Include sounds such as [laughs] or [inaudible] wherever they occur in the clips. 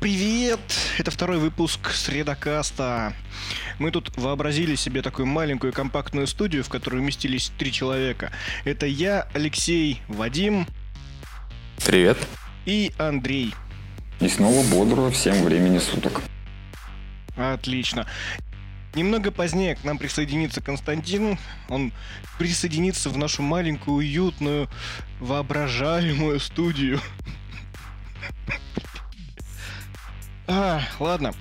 привет! Это второй выпуск Средокаста. Мы тут вообразили себе такую маленькую компактную студию, в которой уместились три человека. Это я, Алексей, Вадим. Привет. И Андрей. И снова бодрого всем времени суток. Отлично. Немного позднее к нам присоединится Константин. Он присоединится в нашу маленькую, уютную, воображаемую студию. А, ладно.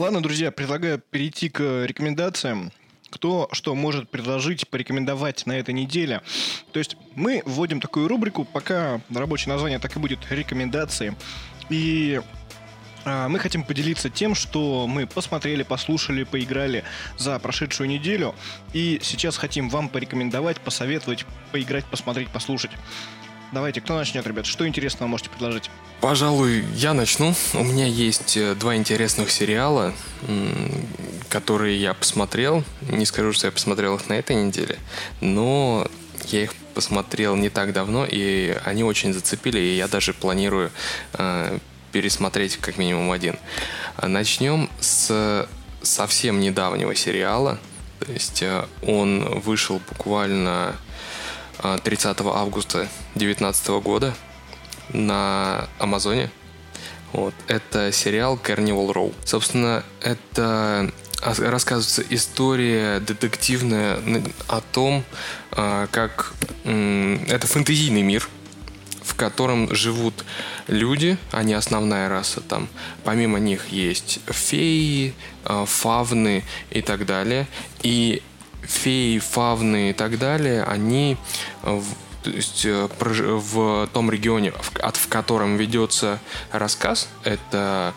Ладно, друзья, предлагаю перейти к рекомендациям. Кто что может предложить, порекомендовать на этой неделе. То есть мы вводим такую рубрику, пока рабочее название так и будет рекомендации. И а, мы хотим поделиться тем, что мы посмотрели, послушали, поиграли за прошедшую неделю. И сейчас хотим вам порекомендовать, посоветовать, поиграть, посмотреть, послушать. Давайте, кто начнет, ребят? Что интересного можете предложить? Пожалуй, я начну. У меня есть э, два интересных сериала, которые я посмотрел. Не скажу, что я посмотрел их на этой неделе, но я их посмотрел не так давно, и они очень зацепили, и я даже планирую э, пересмотреть как минимум один. Начнем с совсем недавнего сериала. То есть э, он вышел буквально 30 э, августа 2019 года на Амазоне. Вот. Это сериал Carnival Row. Собственно, это рассказывается история детективная о том, э, как это фэнтезийный мир, в котором живут люди, они основная раса там. Помимо них есть феи, э, фавны и так далее. И феи, фавны и так далее, они в, то есть, э, в том регионе, в, в котором ведется рассказ, это,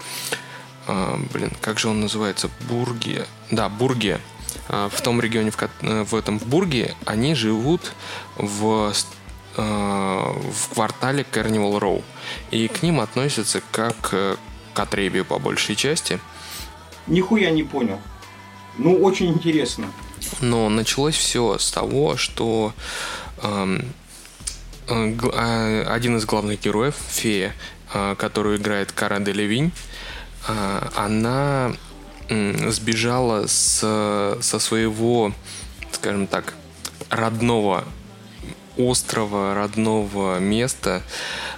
э, блин, как же он называется, Бургия, да, Бургия, в том регионе, в, в этом в Бурге, они живут в в квартале Carnival Row. И к ним относятся как к отребию по большей части. Нихуя не понял. Ну, очень интересно. Но началось все с того, что эм, э, один из главных героев, фея, э, которую играет Кара Делевинь, э, она э, сбежала с, со своего, скажем так, родного острова, родного места,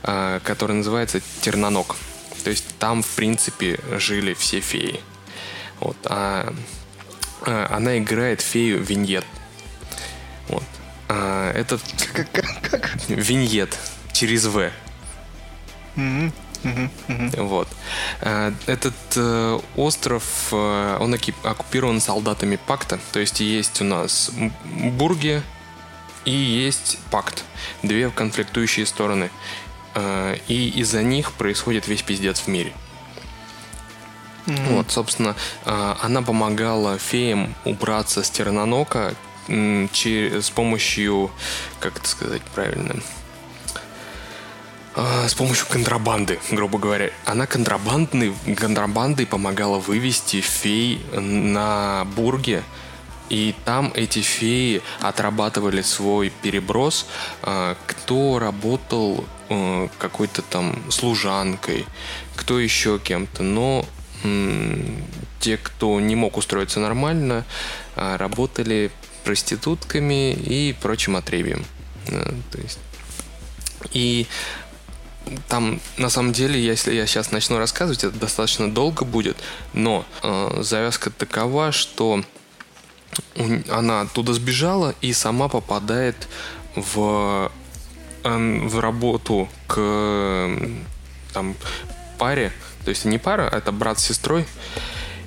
э, которое называется Тернонок. То есть там, в принципе, жили все феи. Вот. А она играет фею Виньет. Вот. А, этот... Как, как, как? Виньет. Через В. Mm-hmm. Mm-hmm. Вот. А, этот э, остров, э, он оккупирован солдатами пакта. То есть есть у нас Бурги, и есть пакт. Две конфликтующие стороны. Э, и из-за них происходит весь пиздец в мире. Mm-hmm. Вот, собственно, э, она помогала феям убраться с Тернонока с помощью, как это сказать правильно, э, с помощью контрабанды, грубо говоря. Она контрабандной, контрабандой помогала вывести фей на бурге и там эти феи отрабатывали свой переброс, а, кто работал э, какой-то там служанкой, кто еще кем-то. Но те, кто не мог устроиться нормально, а, работали проститутками и прочим отребием. Э, то есть... И там, на самом деле, если я сейчас начну рассказывать, это достаточно долго будет, но э, завязка такова, что она оттуда сбежала и сама попадает в, в работу к там, паре, то есть не пара, а это брат с сестрой,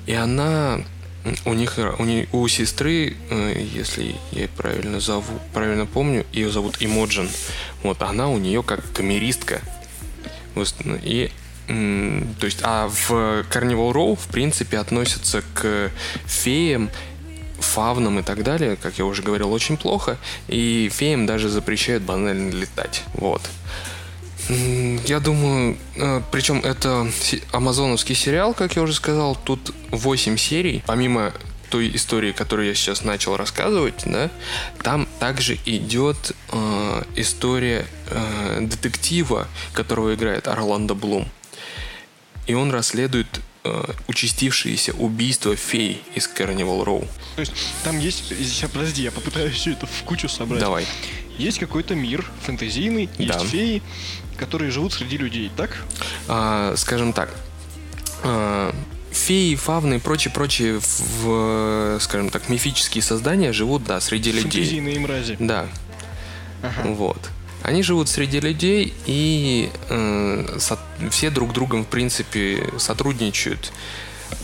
и она у них у, них, у сестры, э, если я правильно зову, правильно помню, ее зовут Имоджин. Вот она у нее как камеристка. И то есть, а в Carnival Row, в принципе, относятся к феям фавнам и так далее, как я уже говорил, очень плохо. И феям даже запрещают банально летать. Вот. Я думаю, э, причем это амазоновский сериал, как я уже сказал, тут 8 серий. Помимо той истории, которую я сейчас начал рассказывать, да, там также идет э, история э, детектива, которого играет Орландо Блум. И он расследует э, участившиеся убийства фей из Carnival Роу. То есть там есть... Сейчас, подожди, я попытаюсь [laughs] все это в кучу собрать. Давай. Есть какой-то мир фэнтезийный, Да. есть феи, которые живут среди людей, так? А, скажем так, а, феи, фавны и прочие-прочие, скажем так, мифические создания живут, да, среди людей. Фэнтезийные мрази. Да, Ага. вот. Они живут среди людей и э, со- все друг другом, в принципе, сотрудничают.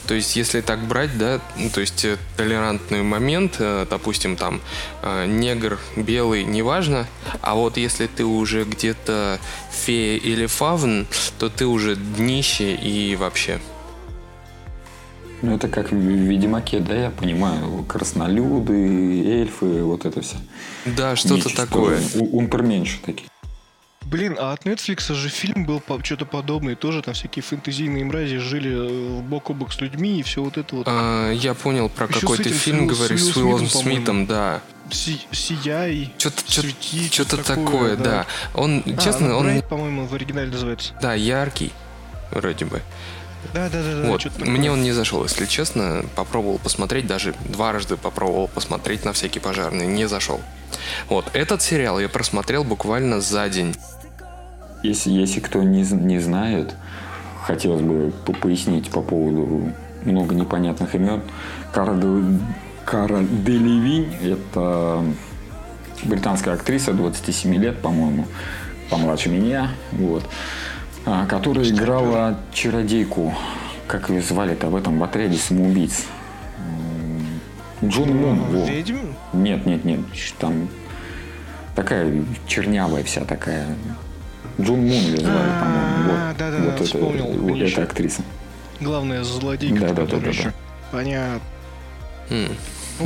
То есть, если так брать, да, ну, то есть э, толерантный момент, э, допустим, там э, негр, белый, неважно, а вот если ты уже где-то фея или фавн, то ты уже днище и вообще. Ну, это как в Ведьмаке, да, я понимаю. Краснолюды, эльфы, вот это все. Да, что-то такое. у- Унперменьше такие. Блин, а от Netflix же фильм был по- что-то подобное. Тоже там всякие фэнтезийные мрази жили э, бок о бок с людьми и все вот это вот. А, я понял про Еще какой-то фильм, с говоришь, с Уиллом Уиллом Смитом, Смитом, да. Си- сияй, Что-то свети, что-то такое, да. Он, А, честно, ну, он, Брайт, по-моему, в оригинале называется. да, яркий, вроде бы. Да, да, да, да. вот, такое. мне он не зашел, если честно. Попробовал посмотреть, даже дважды попробовал посмотреть на всякий пожарный, не зашел. Вот, этот сериал я просмотрел буквально за день. Если, если кто не, не знает, хотелось бы по- пояснить по поводу много непонятных имен. Кара, Де- Кара Делевинь – это британская актриса 27 лет, по-моему, помладше меня, вот, а, которая играла чародейку, как ее звали-то в этом в отряде самоубийц. М, Джон Мун. во. Ведьм? Нет, нет, нет. Там такая чернявая вся такая. Джун Мун ее звали, А, по-моему. Вот, да-да-да, вот это, вспомнил, вот эта актриса. Главная злодейка. Да, да, да, да, да. Понятно.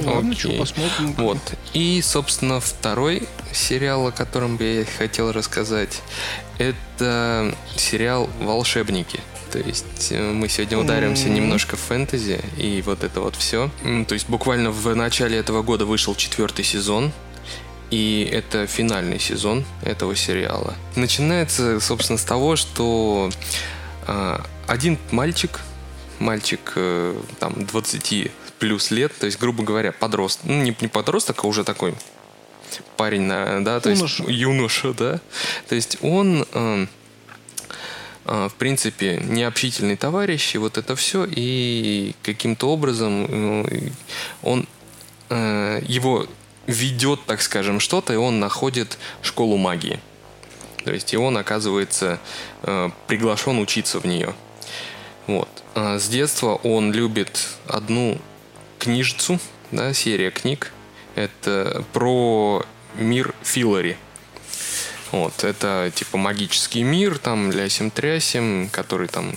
Ну ладно, что, посмотрим. Вот. И, собственно, второй сериал, о котором бы я хотел рассказать, это сериал «Волшебники». То есть э, мы сегодня ударимся М. немножко в фэнтези и вот это вот все. То есть буквально в начале этого года вышел четвертый сезон. И это финальный сезон этого сериала. Начинается, собственно, с того, что а, один мальчик, мальчик э, там 20 плюс лет, то есть, грубо говоря, подросток, ну не, не подросток, а уже такой парень, да, то Юноша. есть юноша, да, то есть он э, э, в принципе необщительный товарищ и вот это все и каким-то образом э, он э, его ведет, так скажем, что-то, и он находит школу магии. То есть и он оказывается э, приглашен учиться в нее. Вот. А с детства он любит одну книжицу, да, серия книг. Это про мир Филари. Вот, это типа магический мир, там, лясим-трясим, который там,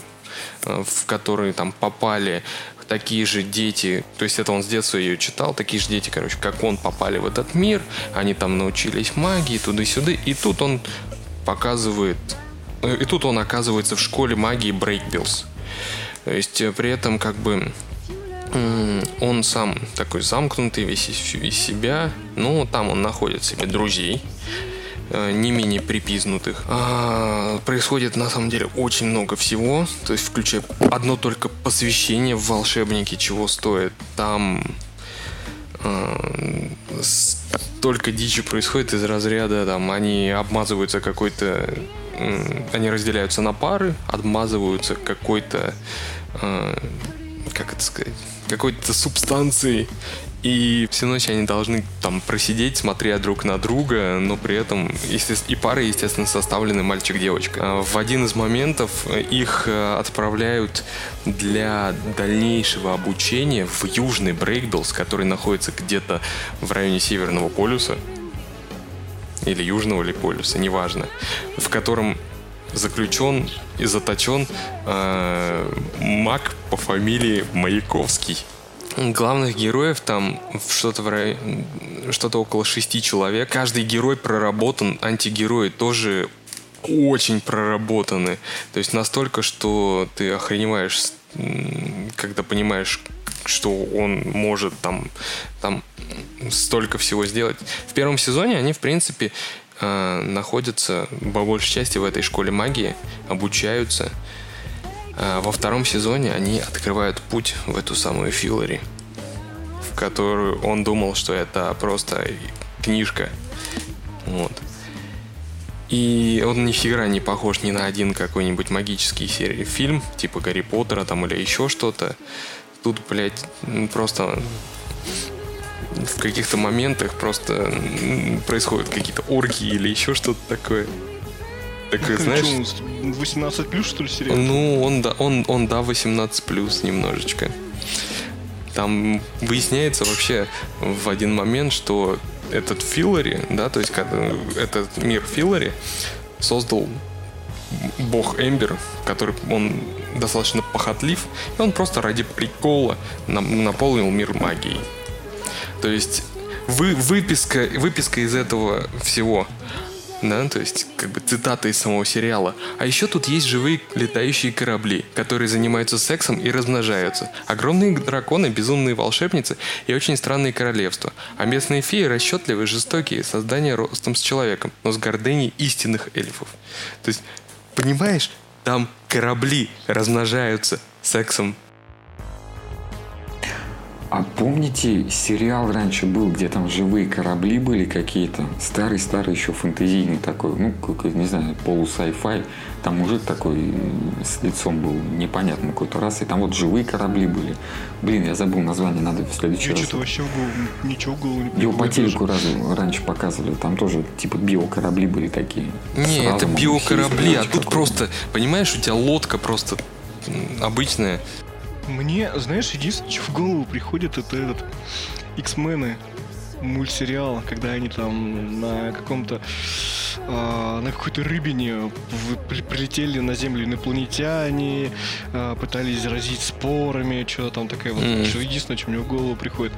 э, в который там попали такие же дети, то есть это он с детства ее читал, такие же дети, короче, как он, попали в этот мир, они там научились магии, туда-сюда, и тут он показывает, э, и тут он оказывается в школе магии Brakebills. То есть э, при этом как бы он сам такой замкнутый весь из, себя, но там он находит себе друзей, э, не менее припизднутых. А, происходит на самом деле очень много всего, то есть включая одно только посвящение в волшебники, чего стоит. Там э, столько дичи происходит из разряда, там они обмазываются какой-то, они разделяются на пары, обмазываются какой-то, э, как это сказать, какой-то субстанцией. И всю ночь они должны там просидеть, смотря друг на друга, но при этом и пары, естественно, составлены мальчик-девочка. А В один из моментов э, их э, отправляют для дальнейшего обучения в Южный Brakebills, который находится где-то в районе Северного полюса или Южного или полюса, неважно, в котором заключен и заточен э, маг по фамилии Маяковский. Главных героев там что-то в рай- что-то около шести человек. Каждый герой проработан, антигерои тоже очень проработаны. То есть настолько, что ты охреневаешь когда понимаешь, что он может там, там столько всего сделать. В первом сезоне они, в принципе, э, находятся по большей части в этой школе магии, обучаются. А во втором сезоне они открывают путь в эту самую Филлари, в которую он думал, что это просто книжка. Вот. И он ни хера не похож ни на один какой-нибудь магический серий, фильм, типа Гарри Поттера там или еще что-то. Тут, блядь, просто в каких-то моментах просто происходят какие-то оргии или еще что-то такое. Так, ну, знаешь... Что, 18 плюс, что ли, сериал? Ну, он, да, он, он, да, 18 плюс немножечко. Там выясняется вообще в один момент, что этот Филлари, да, то есть этот мир Филлари создал бог Эмбер, который он достаточно похотлив, и он просто ради прикола наполнил мир магией. То есть вы, выписка, выписка из этого всего да, то есть как бы цитата из самого сериала. А еще тут есть живые летающие корабли, которые занимаются сексом и размножаются. Огромные драконы, безумные волшебницы и очень странные королевства. А местные феи расчетливые, жестокие, создания ростом с человеком, но с гордыней истинных эльфов. То есть, понимаешь, там корабли размножаются сексом а помните, сериал раньше был, где там живые корабли были какие-то? Старый-старый еще фэнтезийный такой, ну, как, не знаю, полу-сай-фай. Там мужик такой с лицом был непонятно какой-то раз, и там вот живые корабли были. Блин, я забыл название, надо в следующий я раз. что-то вообще в голову, ничего в голову не Его по телеку раз, раньше показывали, там тоже типа биокорабли были такие. Не, это биокорабли, а тут просто, понимаешь, у тебя лодка просто обычная, мне, знаешь, единственное, что в голову приходит, это этот X-мены мультсериал, когда они там на каком-то э, на какой-то рыбине прилетели на Землю инопланетяне, э, пытались заразить спорами, что-то там такое вот. Mm. Что единственное, что мне в голову приходит.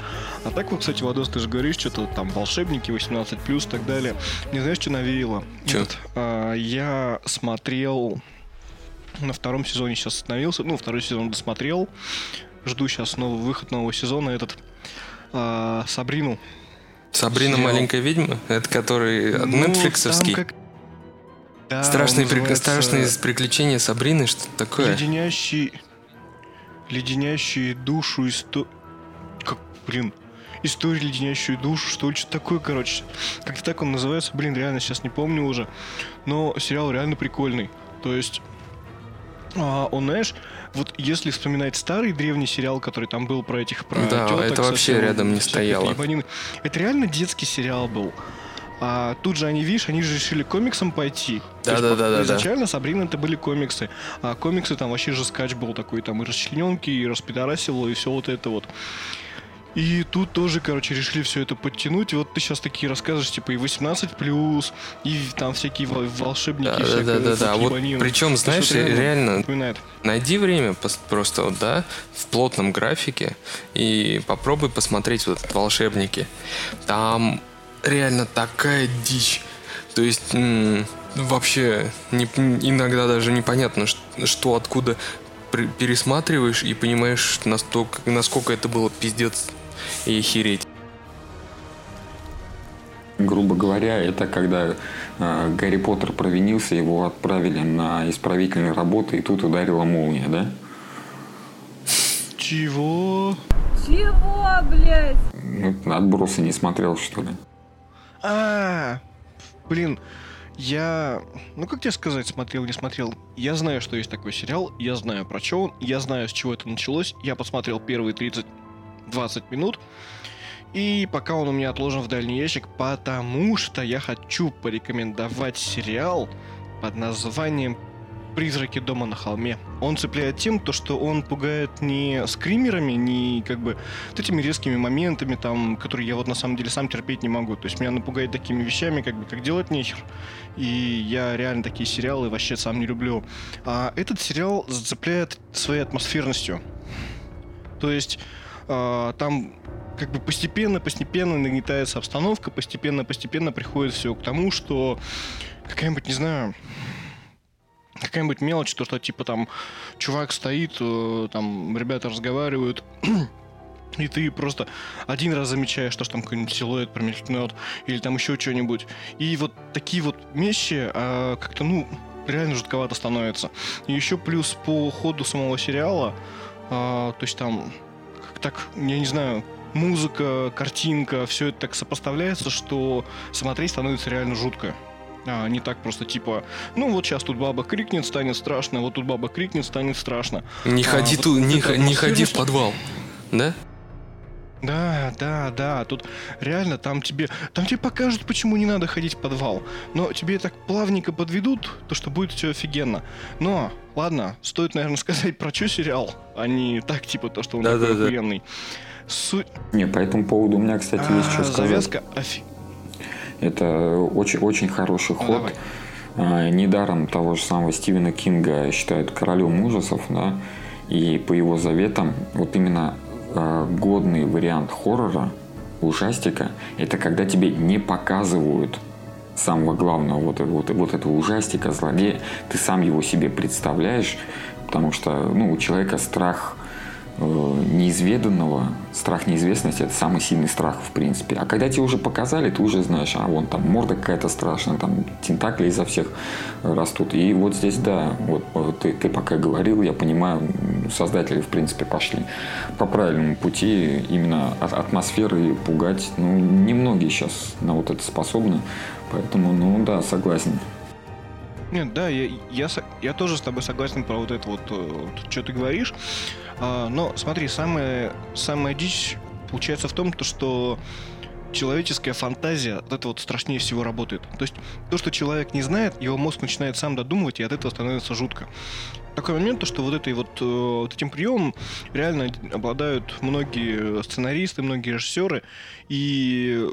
А так вот, кстати, Вадос, ты же говоришь, что-то там волшебники 18 плюс и так далее. Не знаешь, что навеяло? Что? Вот, э, я смотрел на втором сезоне сейчас остановился. Ну, второй сезон досмотрел. Жду сейчас новый выход нового сезона. Этот э, Сабрину. Сабрина сериал. маленькая ведьма? Это который ну, Netflixовский? Как... Да, страшные, называется... страшные приключения Сабрины, что такое? Леденящий... Леденящий душу исто... Как, блин, история леденящую душу, что ли, что такое, короче. Как-то так он называется, блин, реально сейчас не помню уже. Но сериал реально прикольный. То есть а, он, знаешь, вот если вспоминать старый древний сериал, который там был про этих про да, теток, это вообще совсем, рядом не стояло. Это реально детский сериал был. А тут же они, видишь, они же решили комиксом пойти. Да, да, да, да. Изначально да. Сабрина это были комиксы. А комиксы там вообще же скач был такой, там и расчлененки, и распидорасило, и все вот это вот. И тут тоже, короче, решили все это подтянуть. И вот ты сейчас такие рассказываешь, типа, и 18 плюс, и там всякие волшебники. Да, всякие, да, да, да. Вот причем, знаешь, реально, напоминает. найди время просто, вот, да, в плотном графике и попробуй посмотреть вот волшебники. Там реально такая дичь. То есть м- вообще не, иногда даже непонятно, что, что откуда пересматриваешь и понимаешь, настолько, насколько это было пиздец и охереть. Грубо говоря, это когда э, Гарри Поттер провинился, его отправили на исправительные работы, и тут ударила молния, да? Чего? Чего, блядь? Ну, отбросы не смотрел, что ли? А, -а, -а блин, я, ну как тебе сказать, смотрел, не смотрел. Я знаю, что есть такой сериал, я знаю про что он, я знаю, с чего это началось. Я посмотрел первые 30-20 минут. И пока он у меня отложен в дальний ящик, потому что я хочу порекомендовать сериал под названием «Призраки дома на холме». Он цепляет тем, то, что он пугает не скримерами, не как бы вот этими резкими моментами, там, которые я вот на самом деле сам терпеть не могу. То есть меня напугает такими вещами, как бы, как делать нехер. И я реально такие сериалы вообще сам не люблю. А этот сериал зацепляет своей атмосферностью. То есть э, там как бы постепенно-постепенно нагнетается обстановка, постепенно-постепенно приходит все к тому, что какая-нибудь, не знаю, какая-нибудь мелочь, то, что типа там чувак стоит, э, там ребята разговаривают, [clears throat] и ты просто один раз замечаешь, что там какой-нибудь силуэт промелькнет, или там еще что-нибудь. И вот такие вот вещи а, как-то, ну, реально жутковато становится. И еще плюс по ходу самого сериала, а, то есть там, так, я не знаю, музыка, картинка, все это так сопоставляется, что смотреть становится реально жутко. А, не так просто типа, ну вот сейчас тут баба крикнет, станет страшно, вот тут баба крикнет, станет страшно. Не А, ходи вот тут, не, не ходи в подвал. Да? Да, да, да, тут реально там тебе, там тебе покажут, почему не надо ходить в подвал. Но тебе так плавненько подведут, то что будет все офигенно. Но, ладно, стоит, наверное, сказать про что сериал, а не так, типа, то, что он такой Да-да-да. охуенный. Суть... Не, по этому поводу у меня, кстати, есть что А, сказать. завязка офи... Это очень, очень хороший Ну, ход. давай. А, Недаром того же самого Стивена Кинга считают королем ужасов, да, и по его заветам вот именно а, годный вариант хоррора, ужастика, это когда тебе не показывают самого главного вот, вот, вот этого ужастика, злодея, ты сам его себе представляешь, потому что ну, у человека страх э, неизведанного, страх неизвестности это самый сильный страх в принципе. А когда тебе уже показали, ты уже знаешь, а вон там морда какая-то страшная, там тентакли изо всех растут. И вот здесь, да, вот э, ты, ты пока говорил, я понимаю, создатели в принципе пошли по правильному пути, именно от атмосферы пугать. Ну, немногие сейчас на вот это способны, поэтому, ну да, согласен. Нет, да, я, я, я тоже с тобой согласен про вот это вот, что ты говоришь. А, но смотри, самая, самая дичь получается в том, то, что человеческая фантазия от этого вот страшнее всего работает. То есть то, что человек не знает, его мозг начинает сам додумывать, и от этого становится жутко. Такой момент, то, что вот, этой вот, э, вот этим приемом реально обладают многие сценаристы, многие режиссеры, и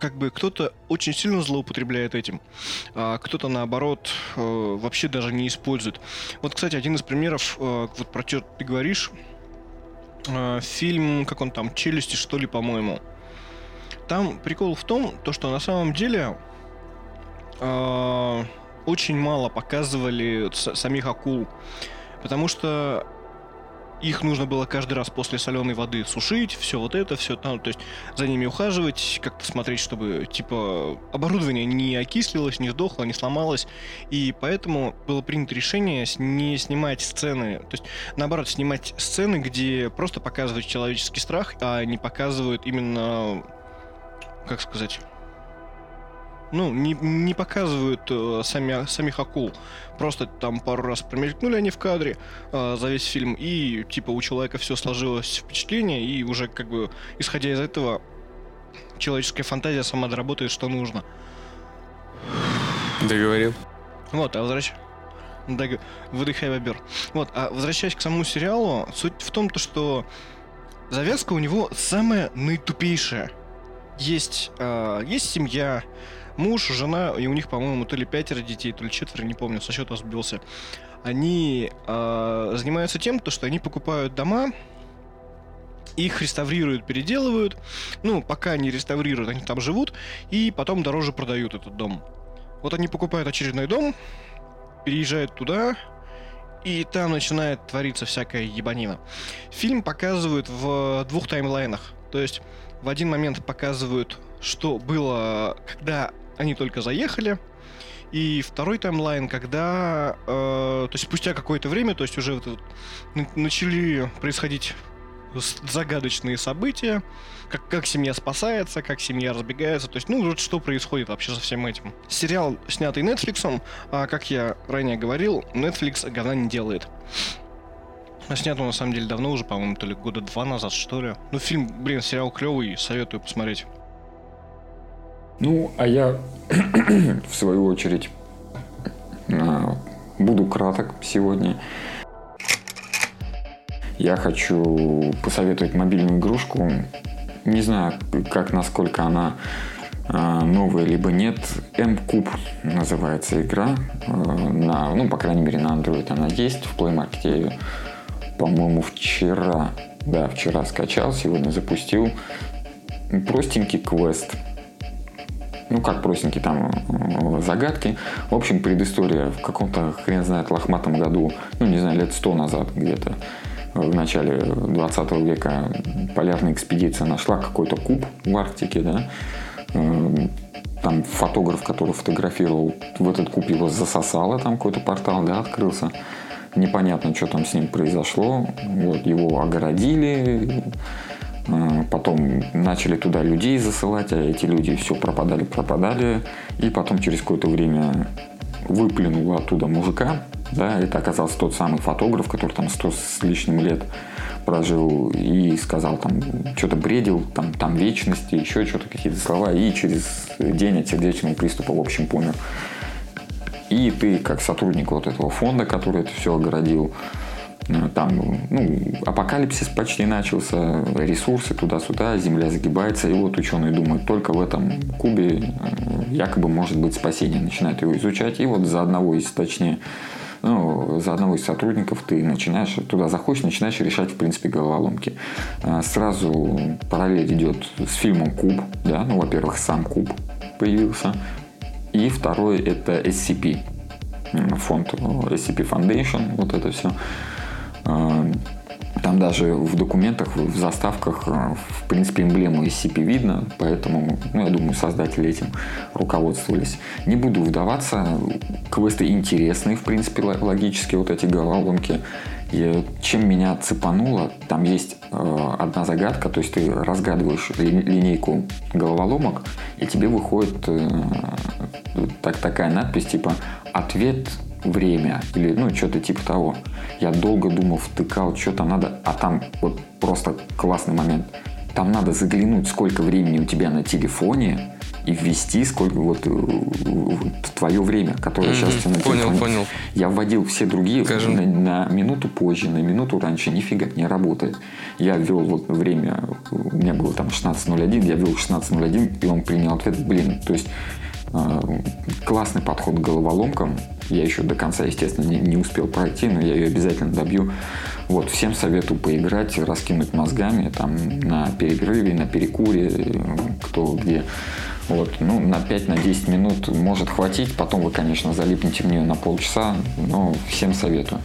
как бы кто-то очень сильно злоупотребляет этим, а кто-то наоборот э, вообще даже не использует. Вот, кстати, один из примеров, э, вот про что ты говоришь, э, фильм, как он там, «Челюсти», что ли, по-моему. Там прикол в том, то, что на самом деле очень мало показывали самих акул, потому что их нужно было каждый раз после соленой воды сушить, все вот это, все там, то есть за ними ухаживать, как-то смотреть, чтобы, типа, оборудование не окислилось, не сдохло, не сломалось. И поэтому было принято решение не снимать сцены, то есть, наоборот, снимать сцены, где просто показывают человеческий страх, а не показывают именно, как сказать, ну, не, не показывают э, сами, самих акул. Просто там пару раз промелькнули они в кадре э, за весь фильм, и типа у человека все сложилось впечатление, и уже как бы исходя из этого человеческая фантазия сама доработает, что нужно. Договорил. Вот, а возвращ... Даг- Выдыхай, бобер. Вот, а возвращаясь к самому сериалу, суть в том, то, что завязка у него самая наитупейшая. Есть, э, есть семья, муж, жена, и у них, по-моему, то ли пятеро детей, то ли четверо, не помню, со счета сбился. Они э, занимаются тем, то, что они покупают дома, их реставрируют, переделывают. Ну, пока они реставрируют, они там живут, и потом дороже продают этот дом. Вот они покупают очередной дом, переезжают туда, и там начинает твориться всякая ебанина. Фильм показывают в двух таймлайнах. То есть в один момент показывают, что было, когда они только заехали, и второй таймлайн, когда, э, то есть спустя какое-то время, то есть уже вот начали происходить загадочные события, как, как семья спасается, как семья разбегается, то есть, ну, вот что происходит вообще со всем этим. Сериал, снятый Netflix, а, как я ранее говорил, Netflix говна не делает. А снят он, на самом деле, давно уже, по-моему, то ли года два назад, что ли. Ну, фильм, блин, сериал клевый, советую посмотреть. Ну, а я, [clears throat] в свою очередь, а, буду краток сегодня. Я хочу посоветовать мобильную игрушку. Не знаю, как, насколько она а, новая, либо нет. M-Cube называется игра. А, на, ну, по крайней мере, на Android она есть. В Play Market я ее, по-моему, вчера, да, вчера скачал, сегодня запустил. Простенький квест ну, как простенькие там э, загадки. В общем, предыстория в каком-то, хрен знает, лохматом году, ну, не знаю, лет сто назад где-то, в начале 20 века полярная экспедиция нашла какой-то куб в Арктике, да, э, там фотограф, который фотографировал в этот куб, его засосало, там какой-то портал, да, открылся. Непонятно, что там с ним произошло. Вот, его огородили, потом начали туда людей засылать, а эти люди все пропадали, пропадали. И потом через какое-то время выплюнуло оттуда мужика, да, это оказался тот самый фотограф, который там сто с лишним лет прожил и сказал там, что-то бредил, там, там вечности, еще что-то, какие-то слова, и через день от сердечного приступа, в общем, помер. И ты, как сотрудник вот этого фонда, который это все огородил, там, ну, апокалипсис почти начался, ресурсы туда-сюда, земля загибается, и вот ученые думают, только в этом кубе э, якобы может быть спасение, начинают его изучать, и вот за одного из, точнее, ну, за одного из сотрудников ты начинаешь, туда заходишь, начинаешь решать, в принципе, головоломки. А, сразу параллель идет с фильмом «Куб», да, ну, во-первых, сам «Куб» появился, и второй это SCP, фонд SCP Foundation, вот это все. А, там даже в документах, в заставках, э, в принципе, эмблему SCP видно, поэтому, ну, я думаю, создатели этим руководствовались. Не буду вдаваться, квесты интересные, в принципе, логически, вот эти головоломки. И чем меня цепануло, там есть э, одна загадка, то есть ты разгадываешь ли, линейку головоломок, и тебе выходит э, так, такая надпись типа «Ответ время или ну что-то типа того. Я долго думал, втыкал, что там надо, а там вот просто классный момент. Там надо заглянуть, сколько времени у тебя на телефоне, и ввести сколько вот э, твое время, которое mm-hmm. сейчас на Понял, понял. Я вводил все другие на, на минуту позже, на минуту раньше, нифига не работает. Я ввел вот время, у меня было там 16.01, я ввел 16.01, и он принял ответ, блин, то есть э, классный подход к головоломкам, я еще до конца, естественно, не, не успел пройти, но я ее обязательно добью. Вот, всем советую поиграть, раскинуть мозгами там на перерыве, на перекуре, кто где. Вот, ну, на 5-10 на минут может хватить, потом вы, конечно, залипнете в нее на полчаса, но всем советую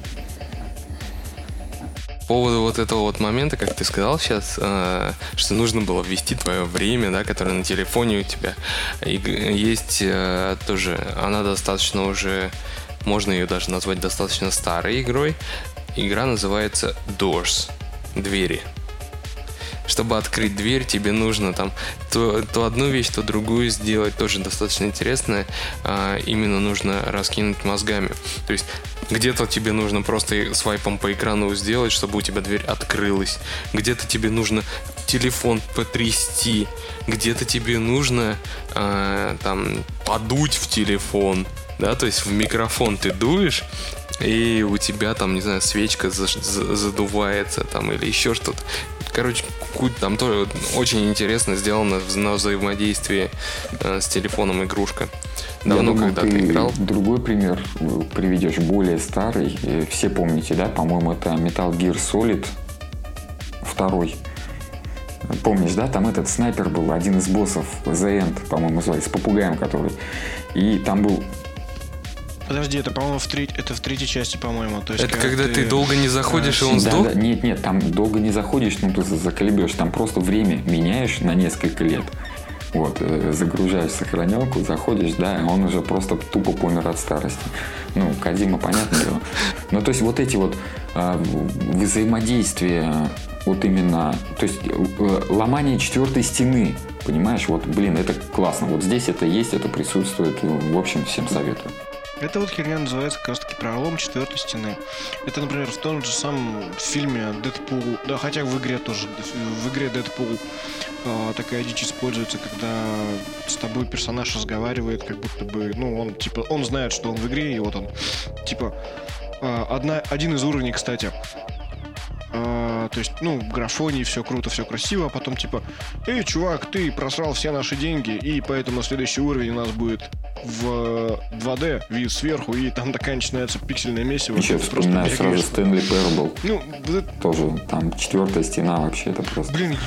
поводу вот этого вот момента, как ты сказал сейчас, э, что нужно было ввести твое время, да, которое на телефоне у тебя. И есть э, тоже, она достаточно уже, можно ее даже назвать достаточно старой игрой. Игра называется Doors, двери. Чтобы открыть дверь, тебе нужно там то, то одну вещь, то другую сделать, тоже достаточно интересное. А, именно нужно раскинуть мозгами. То есть где-то тебе нужно просто свайпом по экрану сделать, чтобы у тебя дверь открылась. Где-то тебе нужно телефон потрясти. Где-то тебе нужно э, там подуть в телефон. Да, то есть в микрофон ты дуешь, и у тебя там, не знаю, свечка задувается там или еще что-то. Короче, там тоже очень интересно сделано на взаимодействии э, с телефоном игрушка. Давно Я думаю, когда ты играл. Другой пример приведешь, более старый. Э, все помните, да? По-моему, это Metal Gear Solid второй. Помнишь, да? Там этот снайпер был, один из боссов, The End, по-моему, звали, с попугаем который. И там был Подожди, это, по-моему, в, треть, это в третьей части, по-моему. То есть, это когда ты... ты долго не заходишь, а, и он да, сдох? Да, нет, нет, там долго не заходишь, ну ты заколебешь. Там просто время меняешь на несколько лет. Вот, э, загружаешь сохранялку, заходишь, да, он уже просто тупо помер от старости. Ну, Кадима, понятно дело. Ну, то есть вот эти вот э, взаимодействия, вот именно, то есть э, ломание четвертой стены, понимаешь, вот, блин, это классно. Вот здесь это есть, это присутствует, в общем, всем советую. Это вот херня называется как раз таки пролом четвертой стены. Это, например, в том же самом фильме Дэдпул, да, хотя в игре тоже, в игре Дэдпул э, такая дичь используется, когда с тобой персонаж разговаривает, как будто бы, ну, он, типа, он знает, что он в игре, и вот он, типа, э, одна, один из уровней, кстати, а, то есть, ну, в графоне все круто, все красиво, а потом типа, эй, чувак, ты просрал все наши деньги, и поэтому следующий уровень у нас будет в 2D, вид сверху, и там такая начинается пиксельная месиво. Еще вспоминаю сразу Стэнли Parable. Ну, это... Тоже там четвертая стена вообще, это просто Блин,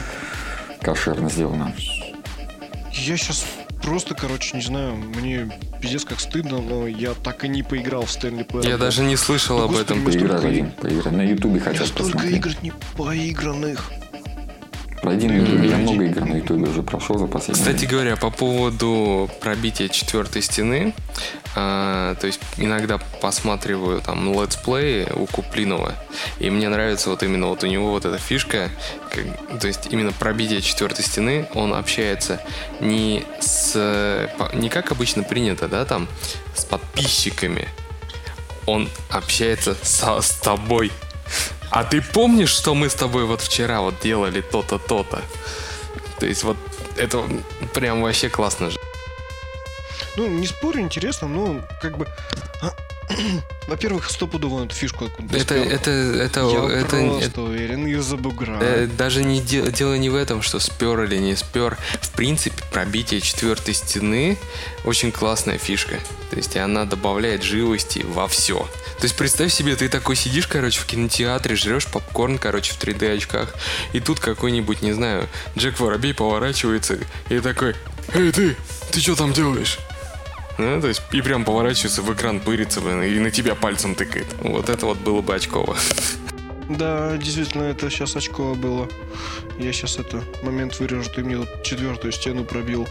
кошерно сделано. Я сейчас просто, короче, не знаю, мне пиздец как стыдно, но я так и не поиграл в Стэнли Парабл. Я даже не слышал Ну, об господи, этом. Поиграй, столько Вадим, поиграй. На Ютубе Я хотят столько посмотреть. игр не поигранных. Пройди на Ютубе. Я много игр на Ютубе уже прошел за последнее Кстати время. говоря, по поводу пробития четвертой стены, а, то есть иногда посматриваю там летсплеи у Куплинова, и мне нравится вот именно вот у него вот эта фишка, как- то есть именно пробитие четвертой стены, он общается не с, не как обычно принято, да, там, с подписчиками, он общается со, с тобой. А ты помнишь, что мы с тобой вот вчера вот делали то-то, то-то? То есть вот это прям вообще классно же. Ну, не спорю, интересно, но как бы... Во-первых, стопудово эту фишку откуда Это, это, это, Я это, просто это- уверен, из-за бугра. э, даже не де- дело не в этом, что спер или не спер. В принципе, пробитие четвертой стены очень классная фишка. То есть она добавляет живости во все. То есть представь себе, ты такой сидишь, короче, в кинотеатре, жрешь попкорн, короче, в 3D очках, и тут какой-нибудь, не знаю, Джек Воробей поворачивается и такой, «Эй, ты, ты что там делаешь?» Ну, то есть, и прям поворачивается в экран, пырится, блин, и на тебя пальцем тыкает. Вот это вот было бы очково. Да, действительно, это сейчас очково было. Я сейчас это момент вырежу, ты мне вот четвертую стену пробил.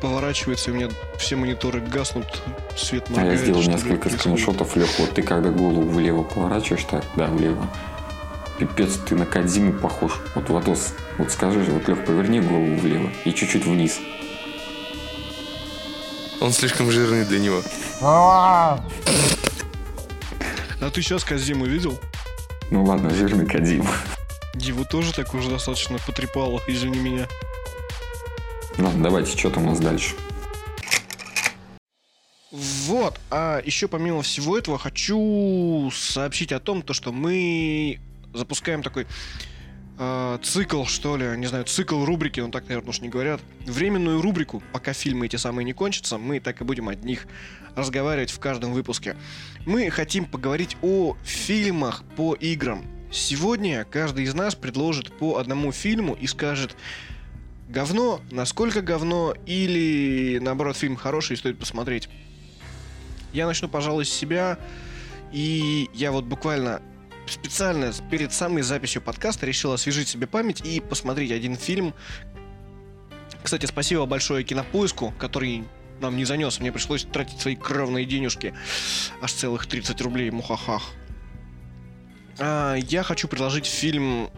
Поворачивается, и у меня все мониторы гаснут, свет А я моргает. сделал несколько скриншотов, Лех, вот ты когда голову влево поворачиваешь, так, да, влево. Пипец, ты на Кадзиму похож. Вот, Владос, вот скажи же, вот, Лех, поверни голову влево и чуть-чуть вниз. Он слишком жирный для него. А ты сейчас Казиму видел? Ну ладно, жирный Кадзима. Его тоже так уже достаточно потрепало, извини меня. Ладно, давайте, что там у нас дальше? Вот, а еще помимо всего этого хочу сообщить о том, то, что мы запускаем такой э, цикл, что ли, не знаю, цикл рубрики, ну так, наверное, уж не говорят. Временную рубрику, пока фильмы эти самые не кончатся, мы так и будем от них разговаривать в каждом выпуске. Мы хотим поговорить о фильмах по играм. Сегодня каждый из нас предложит по одному фильму и скажет, говно, насколько говно, или наоборот фильм хороший стоит посмотреть. Я начну, пожалуй, с себя. И я вот буквально специально перед самой записью подкаста решил освежить себе память и посмотреть один фильм. Кстати, спасибо большое Кинопоиску, который нам не занес. Мне пришлось тратить свои кровные денежки. Аж целых 30 рублей, мухахах. А, я хочу предложить фильм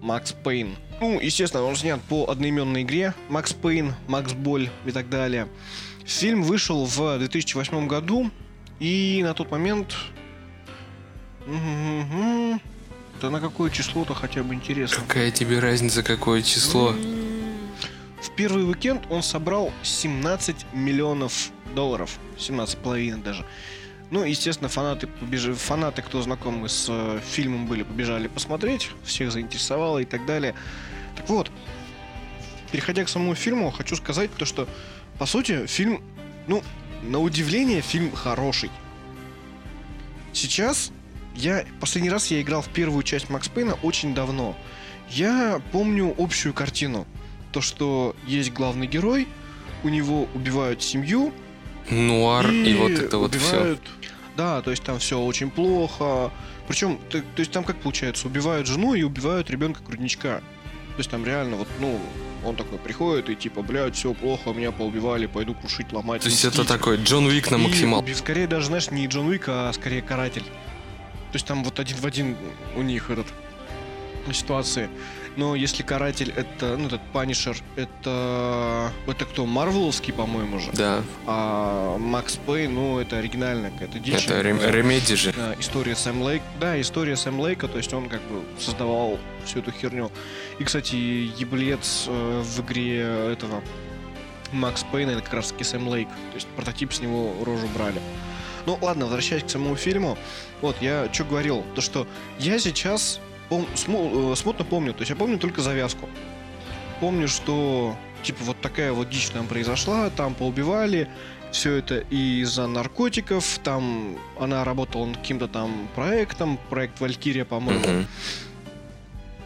Макс Пейн. Ну, естественно, он снят по одноименной игре Макс Пейн, Макс Боль и так далее. Фильм вышел в 2008 году, и на тот момент... Мгм. Да на какое число-то хотя бы интересно. Какая тебе разница, какое число? В первый уикенд он собрал 17 миллионов долларов. 17,5 даже. Ну, естественно, фанаты, побежи... фанаты, кто знакомы с э, фильмом были, побежали посмотреть, всех заинтересовало и так далее. Так вот, переходя к самому фильму, хочу сказать то, что, по сути, фильм, ну, на удивление, фильм хороший. Сейчас я последний раз я играл в первую часть Макс Пейна очень давно. Я помню общую картину. То, что есть главный герой, у него убивают семью, Нуар и, вот это вот все. убивают... Да, то есть там все очень плохо. Причем, то, то есть там как получается, убивают жену и убивают ребенка грудничка. То есть там реально вот, ну, он такой приходит и типа, блядь, все плохо, меня поубивали, пойду крушить, ломать. То есть это мстить». такой Джон Уик на И максимал. уби- Скорее даже, знаешь, не Джон Уик, а скорее каратель. То есть там вот один в один у них этот ситуации. Но если каратель это, ну, этот Punisher, это... Это кто? Марвеловский, по-моему же. Да, А Max Payne, ну, это оригинальная какая-то дичь. это Rem- Remedy же. Да, история Сэм Лейк. Да, история Сэм Лейка, то есть он как бы создавал всю эту херню. И, кстати, еблец э, в игре этого Max Payne-а, это как раз таки Сэм Лейк. То есть прототип с него рожу брали. Ну, ладно, возвращаясь к самому фильму. Вот, я что говорил, то что я сейчас пом- смо- э, смутно помню, то есть я помню только завязку. Помню, что типа вот такая вот дичь там произошла, там поубивали, все это из-за наркотиков, там она работала над каким-то там проектом, проект Валькирия, по-моему,